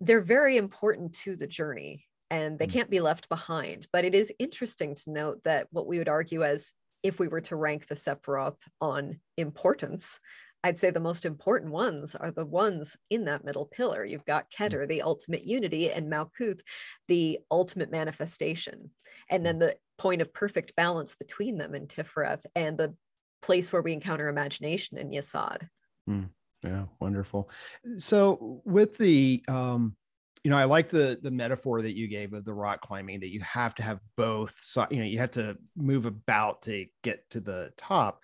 They're very important to the journey and they mm. can't be left behind. But it is interesting to note that what we would argue as if we were to rank the Sephiroth on importance, I'd say the most important ones are the ones in that middle pillar. You've got mm. Keter, the ultimate unity, and Malkuth, the ultimate manifestation. And then the point of perfect balance between them in Tifereth and the place where we encounter imagination in Yesod. Mm, yeah, wonderful. So with the um you know, I like the the metaphor that you gave of the rock climbing that you have to have both. So, you know, you have to move about to get to the top,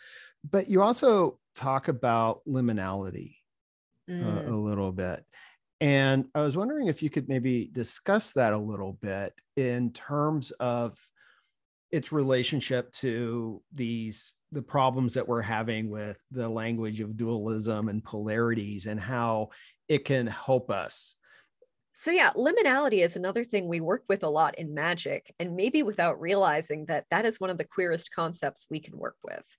but you also talk about liminality mm. uh, a mm. little bit. And I was wondering if you could maybe discuss that a little bit in terms of its relationship to these the problems that we're having with the language of dualism and polarities and how it can help us so, yeah, liminality is another thing we work with a lot in magic, and maybe without realizing that that is one of the queerest concepts we can work with.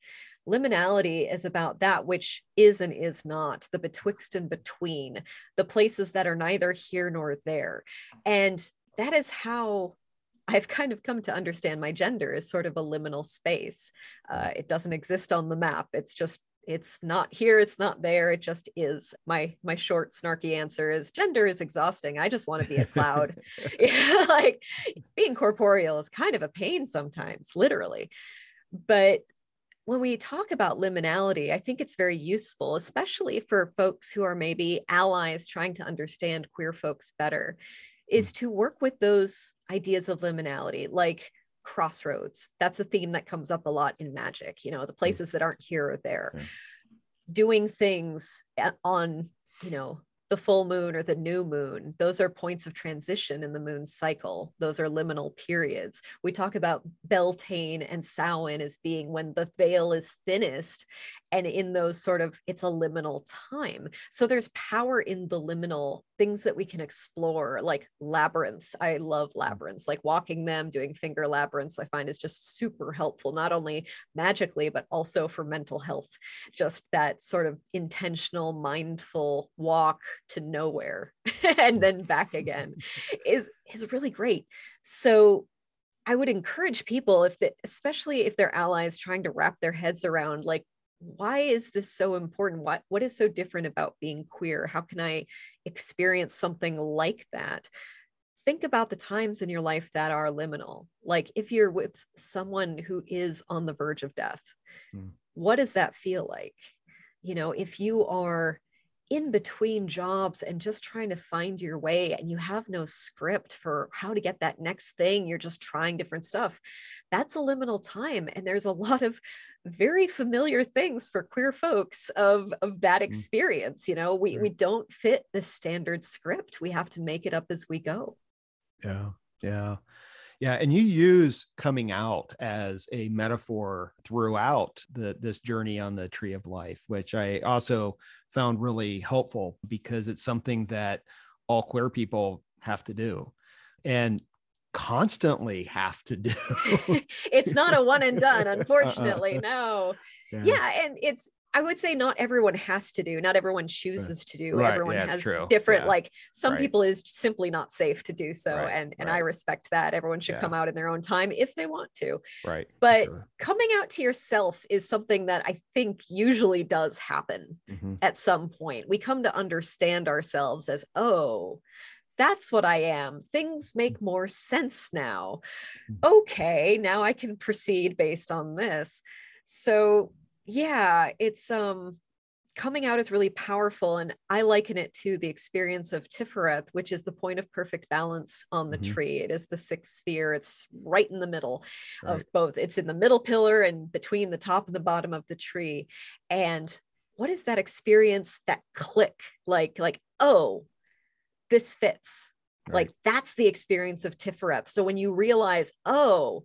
Liminality is about that which is and is not, the betwixt and between, the places that are neither here nor there. And that is how I've kind of come to understand my gender as sort of a liminal space. Uh, it doesn't exist on the map. It's just it's not here it's not there it just is. My my short snarky answer is gender is exhausting. I just want to be a cloud. *laughs* *laughs* Like being corporeal is kind of a pain sometimes literally. But when we talk about liminality i think it's very useful especially for folks who are maybe allies trying to understand queer folks better is mm. to work with those ideas of liminality. Like crossroads. That's a theme that comes up a lot in magic, you know, the hmm. places that aren't here or there. Okay. Doing things on, you know, the full moon or the new moon, those are points of transition in the moon's cycle. Those are liminal periods. We talk about Beltane and Samhain as being when the veil is thinnest and in those sort of it's a liminal time so there's power in the liminal things that we can explore like labyrinths i love mm. labyrinths like walking them doing finger labyrinths i find is just super helpful not only magically but also for mental health just that sort of intentional mindful walk to nowhere *laughs* and then back again *laughs* is is really great. So I would encourage people if they, especially if they're allies trying to wrap their heads around like why is this so important? What what is so different about being queer? How can i experience something like that? Think about the times in your life that are liminal. Like if you're with someone who is on the verge of death mm. what does that feel like? You know if you are in between jobs and just trying to find your way and you have no script for how to get that next thing you're just trying different stuff that's a liminal time and there's a lot of very familiar things for queer folks of of that mm. experience you know? We we don't fit the standard script we have to make it up as we go. Yeah yeah. Yeah, and you use coming out as a metaphor throughout the this journey on the tree of life, which I also found really helpful because it's something that all queer people have to do. And constantly have to do. *laughs* it's not a one and done, *laughs* uh-uh. unfortunately. Uh-uh. No. Yeah. yeah. And it's I would say not everyone has to do, not everyone chooses to do. Right. Everyone yeah, has true. different, yeah. like some right. people is simply not safe to do so. Right. And and I respect that. Everyone should yeah. come out in their own time if they want to. Right. But sure. coming out to yourself is something that I think usually does happen mm-hmm. at some point. We come to understand ourselves as, oh, that's what I am. Things make mm. more sense now. Mm. Okay, now I can proceed based on this. So yeah, it's um coming out is really powerful. And I liken it to the experience of Tifereth, which is the point of perfect balance on the mm-hmm. tree. It is the sixth sphere. It's right in the middle right. of both. It's in the middle pillar and between the top and the bottom of the tree. And what is that experience, that click? Like, like, oh, this fits. Right. Like that's the experience of Tifereth. So when you realize, oh,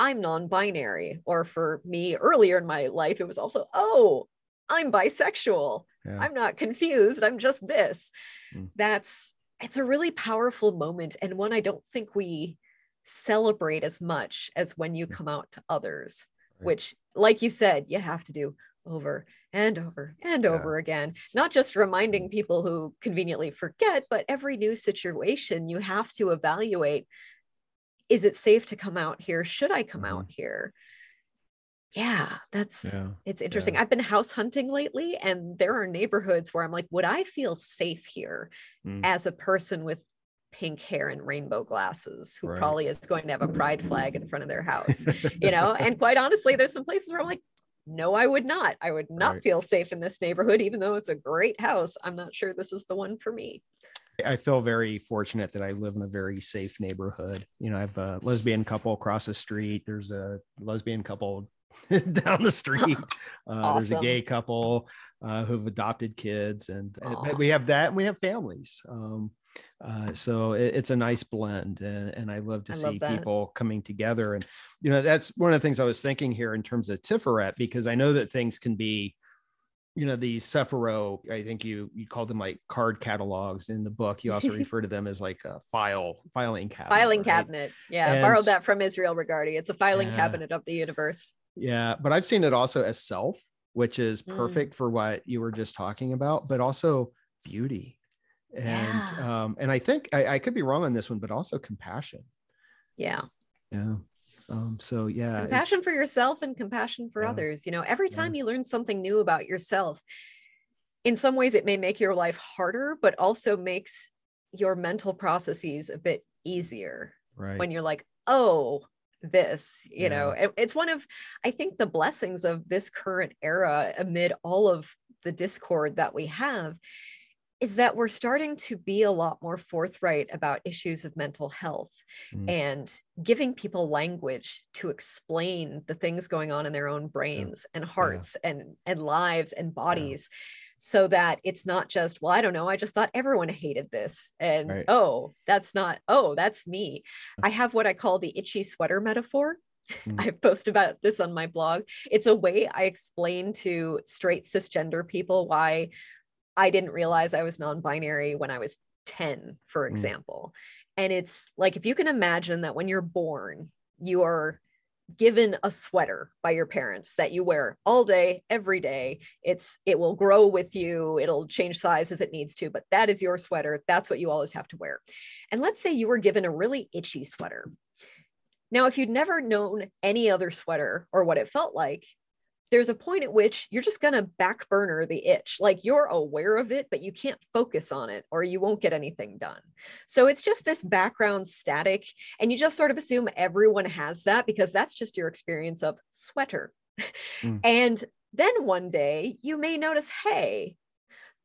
I'm non-binary, or for me earlier in my life, it was also, oh, I'm bisexual. Yeah. I'm not confused. I'm just this. Mm. That's it's a really powerful moment and one I don't think we celebrate as much as when you come out to others, right. which, like you said, you have to do over and over and yeah. over again. Not just reminding mm. people who conveniently forget, but every new situation you have to evaluate is it safe to come out here? Should I come mm-hmm. out here? yeah that's yeah, it's interesting yeah. i've been house hunting lately and there are neighborhoods where i'm like would i feel safe here mm. as a person with pink hair and rainbow glasses who right. probably is going to have a pride flag in front of their *laughs* house you know and quite honestly there's some places where i'm like no i would not i would not right. feel safe in this neighborhood even though it's a great house i'm not sure this is the one for me I feel very fortunate that I live in a very safe neighborhood. You know, I have a lesbian couple across the street. There's a lesbian couple *laughs* down the street. *laughs* Uh, awesome. There's a gay couple uh, who've adopted kids, and, and, we have that, and we have families. Um, uh, so it, it's a nice blend, and, and I love to I see love people coming together. And you know, that's one of the things I was thinking here in terms of Tiferet, because I know that things can be you know the Sephiro, I think you you call them like card catalogs in the book. You also *laughs* refer to them as like a file filing cabinet. Filing right? cabinet. Yeah, and, borrowed that from Israel Regardie. It's a filing yeah. cabinet of the universe. Yeah, but I've seen it also as self, which is mm. perfect mm. for what you were just talking about, but also beauty. And yeah. um, and I think I, I could be wrong on this one, but also compassion. Yeah. Yeah. Um, so yeah. Compassion for yourself and compassion for yeah. others. You know, every time yeah. you learn something new about yourself, in some ways it may make your life harder, but also makes your mental processes a bit easier. Right. When you're like, oh, this you yeah. know it, it's one of i think the blessings of this current era amid all of the discord that we have is that we're starting to be a lot more forthright about issues of mental health mm. and giving people language to explain the things going on in their own brains yeah. and hearts yeah. and and lives and bodies so that it's not just well i don't know i just thought everyone hated this and right. oh that's not oh that's me i have what i call the itchy sweater metaphor *laughs* mm. i've about this on my blog it's a way i explain to straight cisgender people why i didn't realize i was non-binary when i was 10 for mm. example. Mm. and it's like if you can imagine that when you're born you are given a sweater by your parents that you wear all day every day. It's it will grow with you. It'll change size as it needs to but that is your sweater. That's what you always have to wear. And let's say you were given a really itchy sweater. Now if you'd never known any other sweater or what it felt like there's a point at which you're just going to back burner the itch. Like you're aware of it, but you can't focus on it or you won't get anything done. So it's just this background static. And you just sort of assume everyone has that because that's just your experience of sweater. Mm. And then one day you may notice, hey,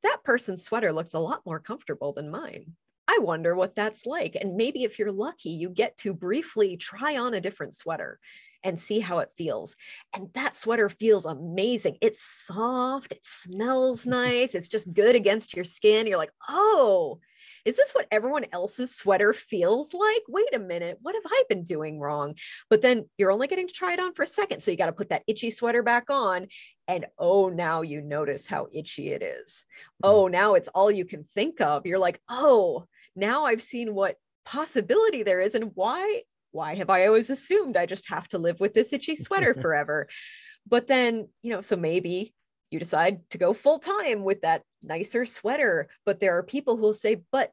that person's sweater looks a lot more comfortable than mine. I wonder what that's like. And maybe if you're lucky, you get to briefly try on a different sweater and see how it feels. And that sweater feels amazing. It's soft, it smells *laughs* nice, it's just good against your skin. You're like, oh, is this what everyone else's sweater feels like? Wait a minute, what have I been doing wrong? But then you're only getting to try it on for a second. So you got to put that itchy sweater back on. And oh, now you notice how itchy it is. Mm. Oh, now it's all you can think of. You're like, oh, now I've seen what possibility there is and why why have I always assumed I just have to live with this itchy sweater *laughs* forever? but then, you know, so maybe you decide to go full time with that nicer sweater. But there are people who'll say, but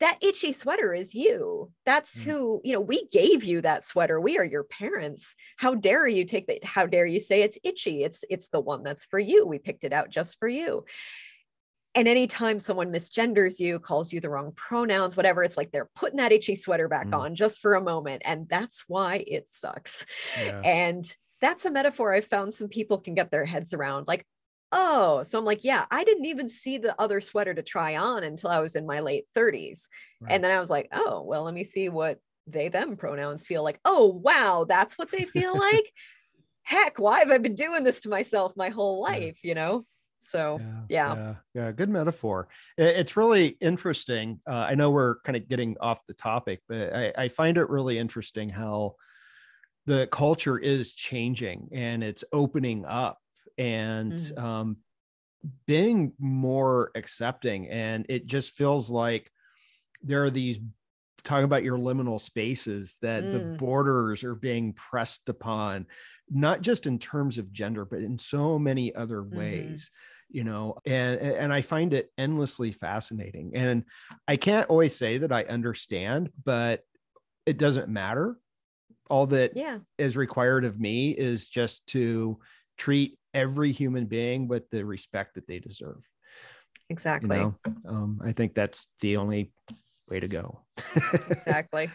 that itchy sweater is you. That's mm. who, you know, we gave you that sweater. We are your parents. How dare you take that? How dare you say it's itchy? It's it's the one that's for you. We picked it out just for you and anytime someone misgenders you calls you the wrong pronouns whatever it's like they're putting that itchy sweater back mm. on just for a moment and that's why it sucks yeah. and that's a metaphor i found some people can get their heads around like oh, so I'm like, yeah, I didn't even see the other sweater to try on until I was in my late 30s. Right. And then I was like, oh, well, let me see what they them pronouns feel like. Oh, wow, that's what they feel *laughs* like. Heck, why have I been doing this to myself my whole life, yeah. you know? So yeah, yeah, yeah, yeah, good metaphor. It's really interesting. Uh, I know we're kind of getting off the topic, but I, I find it really interesting how the culture is changing and it's opening up and mm. um, being more accepting. And it just feels like there are these talking about your liminal spaces that mm. the borders are being pressed upon not just in terms of gender but in so many other mm-hmm. ways you know and and i find it endlessly fascinating and i can't always say that i understand but it doesn't matter. All that yeah. is required of me is just to treat every human being with the respect that they deserve. Exactly. you know? um, i think that's the only way to go. *laughs* Exactly.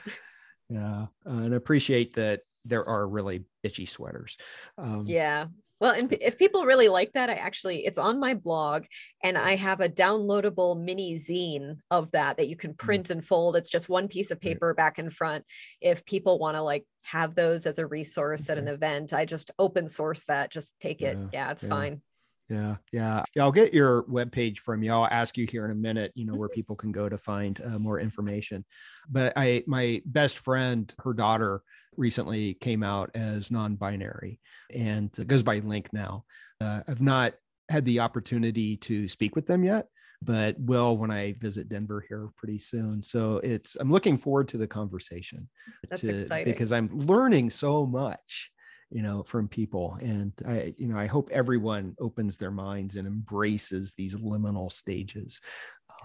Yeah uh, and appreciate that there are really itchy sweaters. Um, yeah well, and if people really like that, I actually it's on my blog and I have a downloadable mini zine of that that you can mm. print and fold. It's just one piece of paper back and front. If people want to like have those as a resource at an event, I just open source that, just take it. Yeah, yeah it's yeah. fine. Yeah, yeah, yeah. I'll get your webpage from you. I'll ask you here in a minute, you know, where people can go to find uh, more information. But I, my best friend, her daughter recently came out as non-binary and goes by Link now. Uh, I've not had the opportunity to speak with them yet, but will when I visit Denver here pretty soon. So it's I'm looking forward to the conversation. That's to, exciting because I'm learning so much you know from people and i you know i hope everyone opens their minds and embraces these liminal stages.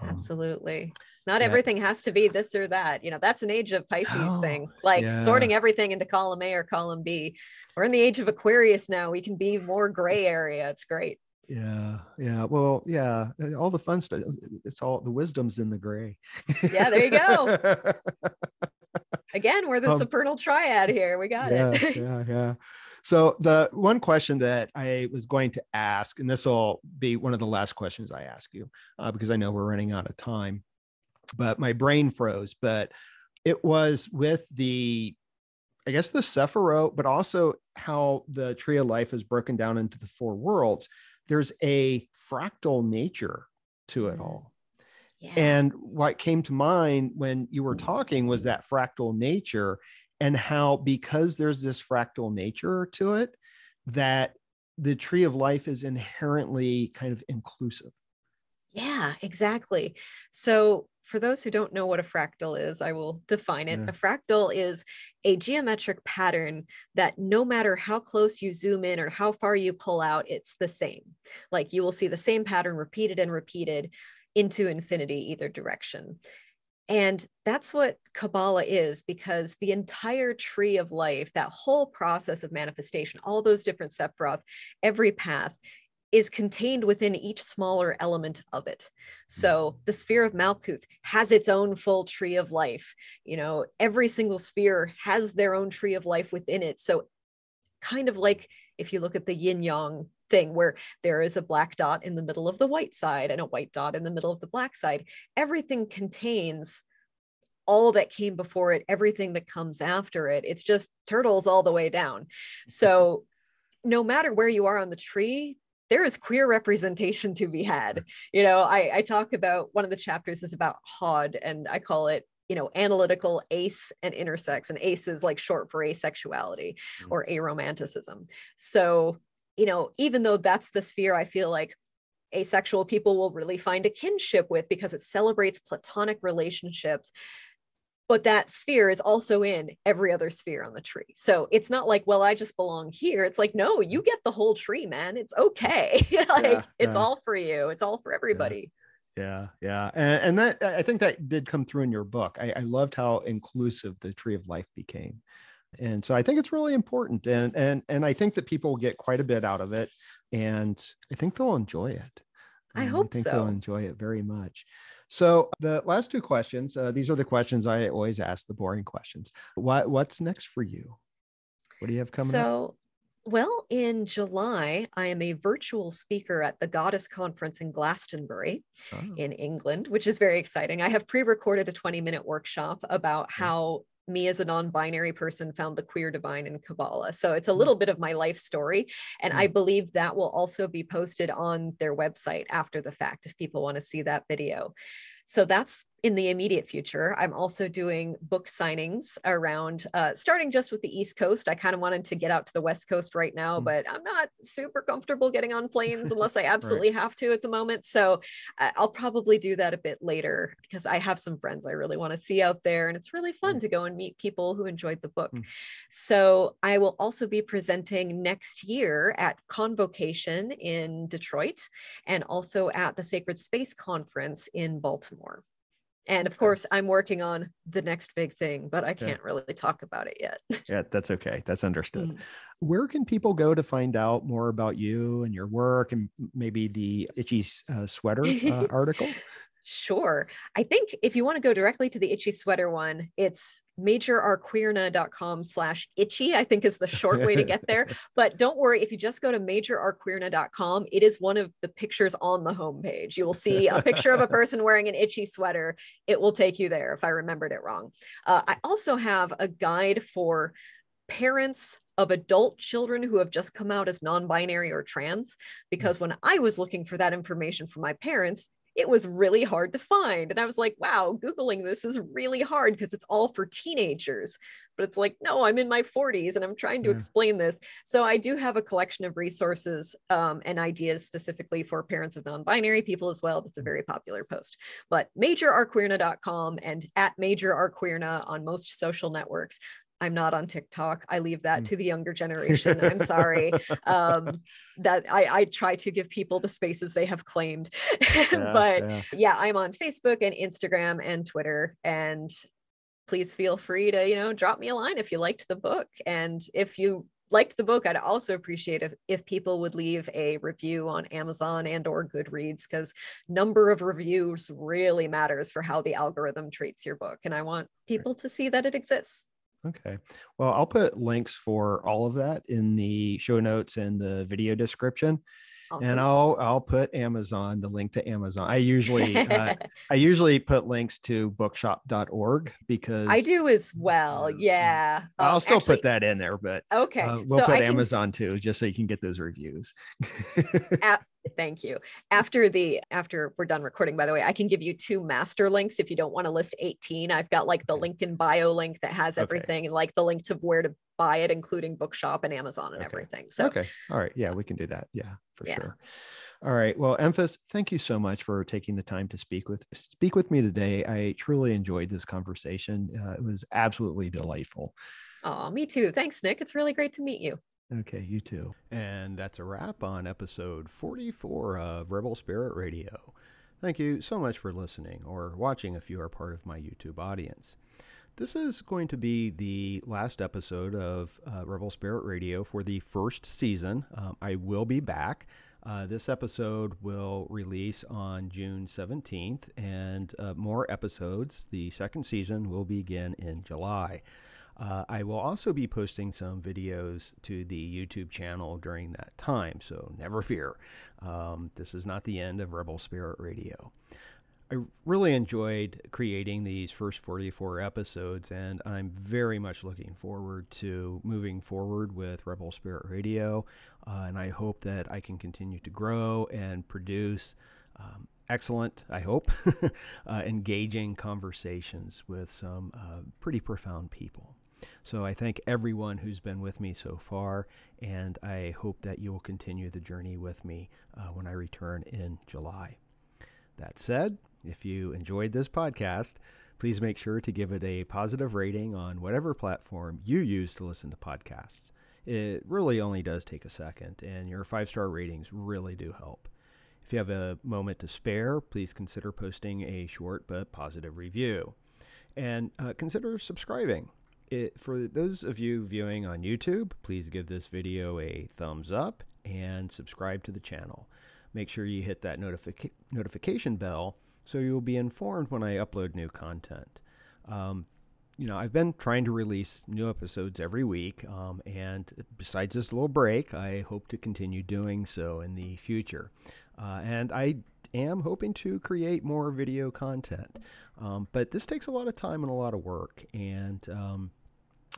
Um, absolutely. Not yeah. everything has to be this or that you know that's an age of pisces oh, thing like yeah. sorting everything into column a or column b. We're in the age of aquarius now we can be more gray area it's great. Yeah yeah well yeah all the fun stuff it's all the wisdom's in the gray. Yeah there you go *laughs* Again, we're the um, supernal triad here. We got yeah, it. *laughs* yeah, yeah. So the one question that I was going to ask, and this will be one of the last questions I ask you, uh, because I know we're running out of time, but my brain froze. But it was with the, I guess the Sephiroth, but also how the tree of life is broken down into the four worlds. There's a fractal nature to it mm. And what came to mind when you were talking was that fractal nature and how, because there's this fractal nature to it, that the tree of life is inherently kind of inclusive. Yeah, exactly. So, for those who don't know what a fractal is, I will define it. Yeah. A fractal is a geometric pattern that no matter how close you zoom in or how far you pull out, it's the same. Like you will see the same pattern repeated and repeated into infinity either direction. And that's what Kabbalah is because the entire tree of life, that whole process of manifestation, all those different Sephiroth, every path is contained within each smaller element of it. So the sphere of Malkuth has its own full tree of life. You know, every single sphere has their own tree of life within it. So kind of like if you look at the yin yang thing where there is a black dot in the middle of the white side and a white dot in the middle of the black side. Everything contains all that came before it, everything that comes after it. It's just turtles all the way down. So *laughs* no matter where you are on the tree, there is queer representation to be had. You know, I, I talk about one of the chapters is about Hod, and I call it you know analytical ace and intersex and ace is like short for asexuality mm. or aromanticism so you know, even though that's the sphere I feel like asexual people will really find a kinship with because it celebrates platonic relationships. But that sphere is also in every other sphere on the tree. So it's not like, well, I just belong here. It's like, no, you get the whole tree, man. It's okay. *laughs* like yeah, it's yeah. all for you. It's all for everybody. Yeah, yeah, yeah and, and, that I think that did come through in your book. I, I loved how inclusive the tree of life became and so i think it's really important and and and i think that people will get quite a bit out of it and i think they'll enjoy it i hope I think so they'll enjoy it very much so the last two questions uh, these are the questions i always ask the boring questions what what's next for you what do you have coming so up? Well, in July, I am a virtual speaker at the Goddess Conference in Glastonbury oh. in England, which is very exciting. I have pre recorded a 20 minute workshop about how me as a non-binary person found the queer divine in kabbalah so it's a hmm. little bit of my life story and i hmm. believe that will also be posted on their website after the fact if people want to see that video so that's in the immediate future. I'm also doing book signings around, uh, starting just with the East Coast. I kind of wanted to get out to the West Coast right now, mm. but I'm not super comfortable getting on planes *laughs* unless I absolutely right. have to at the moment. So uh, I'll probably do that a bit later because I have some friends I really want to see out there. And it's really fun mm. to go and meet people who enjoyed the book. Mm. So I will also be presenting next year at Convocation in Detroit and also at the Sacred Space Conference in Baltimore. And of course, I'm working on the next big thing, but I can't yeah. really talk about it yet. *laughs* yeah, that's okay. That's understood. Mm. Where can people go to find out more about you and your work and maybe the itchy uh, sweater uh, *laughs* article? Sure. I think if you want to go directly to the itchy sweater one, it's majorarqueerna.com slash itchy, I think is the short way to get there. *laughs* But don't worry, if you just go to majorarqueerna.com, it is one of the pictures on the homepage. You will see a picture of a *laughs* person wearing an itchy sweater. It will take you there if I remembered it wrong. Uh, I also have a guide for parents of adult children who have just come out as non binary or trans. Because when I was looking for that information for my parents, it was really hard to find. And I was like, wow, Googling this is really hard because it's all for teenagers. But it's like, no, I'm in my 40s and I'm trying to yeah. explain this. So I do have a collection of resources um, and ideas specifically for parents of non binary people as well. That's a very popular post. But majorarqueerna.com and at majorarqueerna on most social networks I'm not on TikTok. I leave that mm. to the younger generation. I'm *laughs* sorry. um, that I, I try to give people the spaces they have claimed. *laughs* Yeah, but yeah. yeah, I'm on Facebook and Instagram and Twitter. And please feel free to, you know, drop me a line if you liked the book. And if you liked the book, I'd also appreciate if, if people would leave a review on Amazon and or Goodreads because number of reviews really matters for how the algorithm treats your book. And I want people to see that it exists. Okay. Well, I'll put links for all of that in the show notes and the video description. Awesome. And I'll I'll put Amazon the link to Amazon. I usually uh, *laughs* I usually put links to bookshop.org because I do as well. Yeah. I'll um, still actually, put that in there, but okay. Uh, we'll so put I Amazon can... too, just so you can get those reviews. Thank you. After the after we're done recording, by the way, I can give you two master links if you don't want to list 18. I've got like the LinkedIn bio link that has everything okay. and like the link to where to buy it, including Bookshop and Amazon and okay. everything. So okay. All right. Yeah, we can do that. Yeah, for yeah. sure. All right. Well, Emphas, thank you so much for taking the time to speak with speak with me today. I truly enjoyed this conversation. Uh, it was absolutely delightful. Oh, me too. Thanks, Nick. It's really great to meet you. Okay, you too. And that's a wrap on episode 44 of Rebel Spirit Radio. Thank you so much for listening or watching if you are part of my YouTube audience. This is going to be the last episode of uh, Rebel Spirit Radio for the first season. Um, I will be back. Uh, this episode will release on June 17th, and uh, more episodes, the second season, will begin in July. Uh, I will also be posting some videos to the YouTube channel during that time, so never fear. Um, this is not the end of Rebel Spirit Radio. I really enjoyed creating these first 44 episodes, and I'm very much looking forward to moving forward with Rebel Spirit Radio. Uh, and I hope that I can continue to grow and produce um, excellent, I hope, *laughs* uh, engaging conversations with some uh, pretty profound people. So I thank everyone who's been with me so far, and I hope that you will continue the journey with me uh, when I return in July. That said, if you enjoyed this podcast, please make sure to give it a positive rating on whatever platform you use to listen to podcasts. It really only does take a second, and your five star ratings really do help. If you have a moment to spare, please consider posting a short but positive review. And uh, consider subscribing. It, for those of you viewing on YouTube, please give this video a thumbs up and subscribe to the channel. Make sure you hit that notific- notification bell so you'll be informed when I upload new content. Um, you know, I've been trying to release new episodes every week. Um, and besides this little break, I hope to continue doing so in the future. Uh, and I am hoping to create more video content. Um, but this takes a lot of time and a lot of work. And um,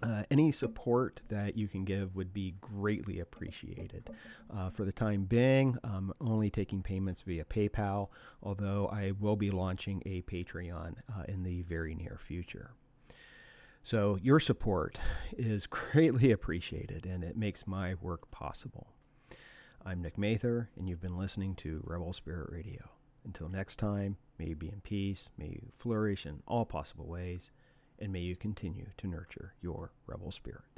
uh, any support that you can give would be greatly appreciated. Uh, for the time being, I'm only taking payments via PayPal, although I will be launching a Patreon uh, in the very near future. So, your support is *laughs* greatly appreciated and it makes my work possible. I'm Nick Mather, and you've been listening to Rebel Spirit Radio. Until next time, may you be in peace, may you flourish in all possible ways, and may you continue to nurture your rebel spirit.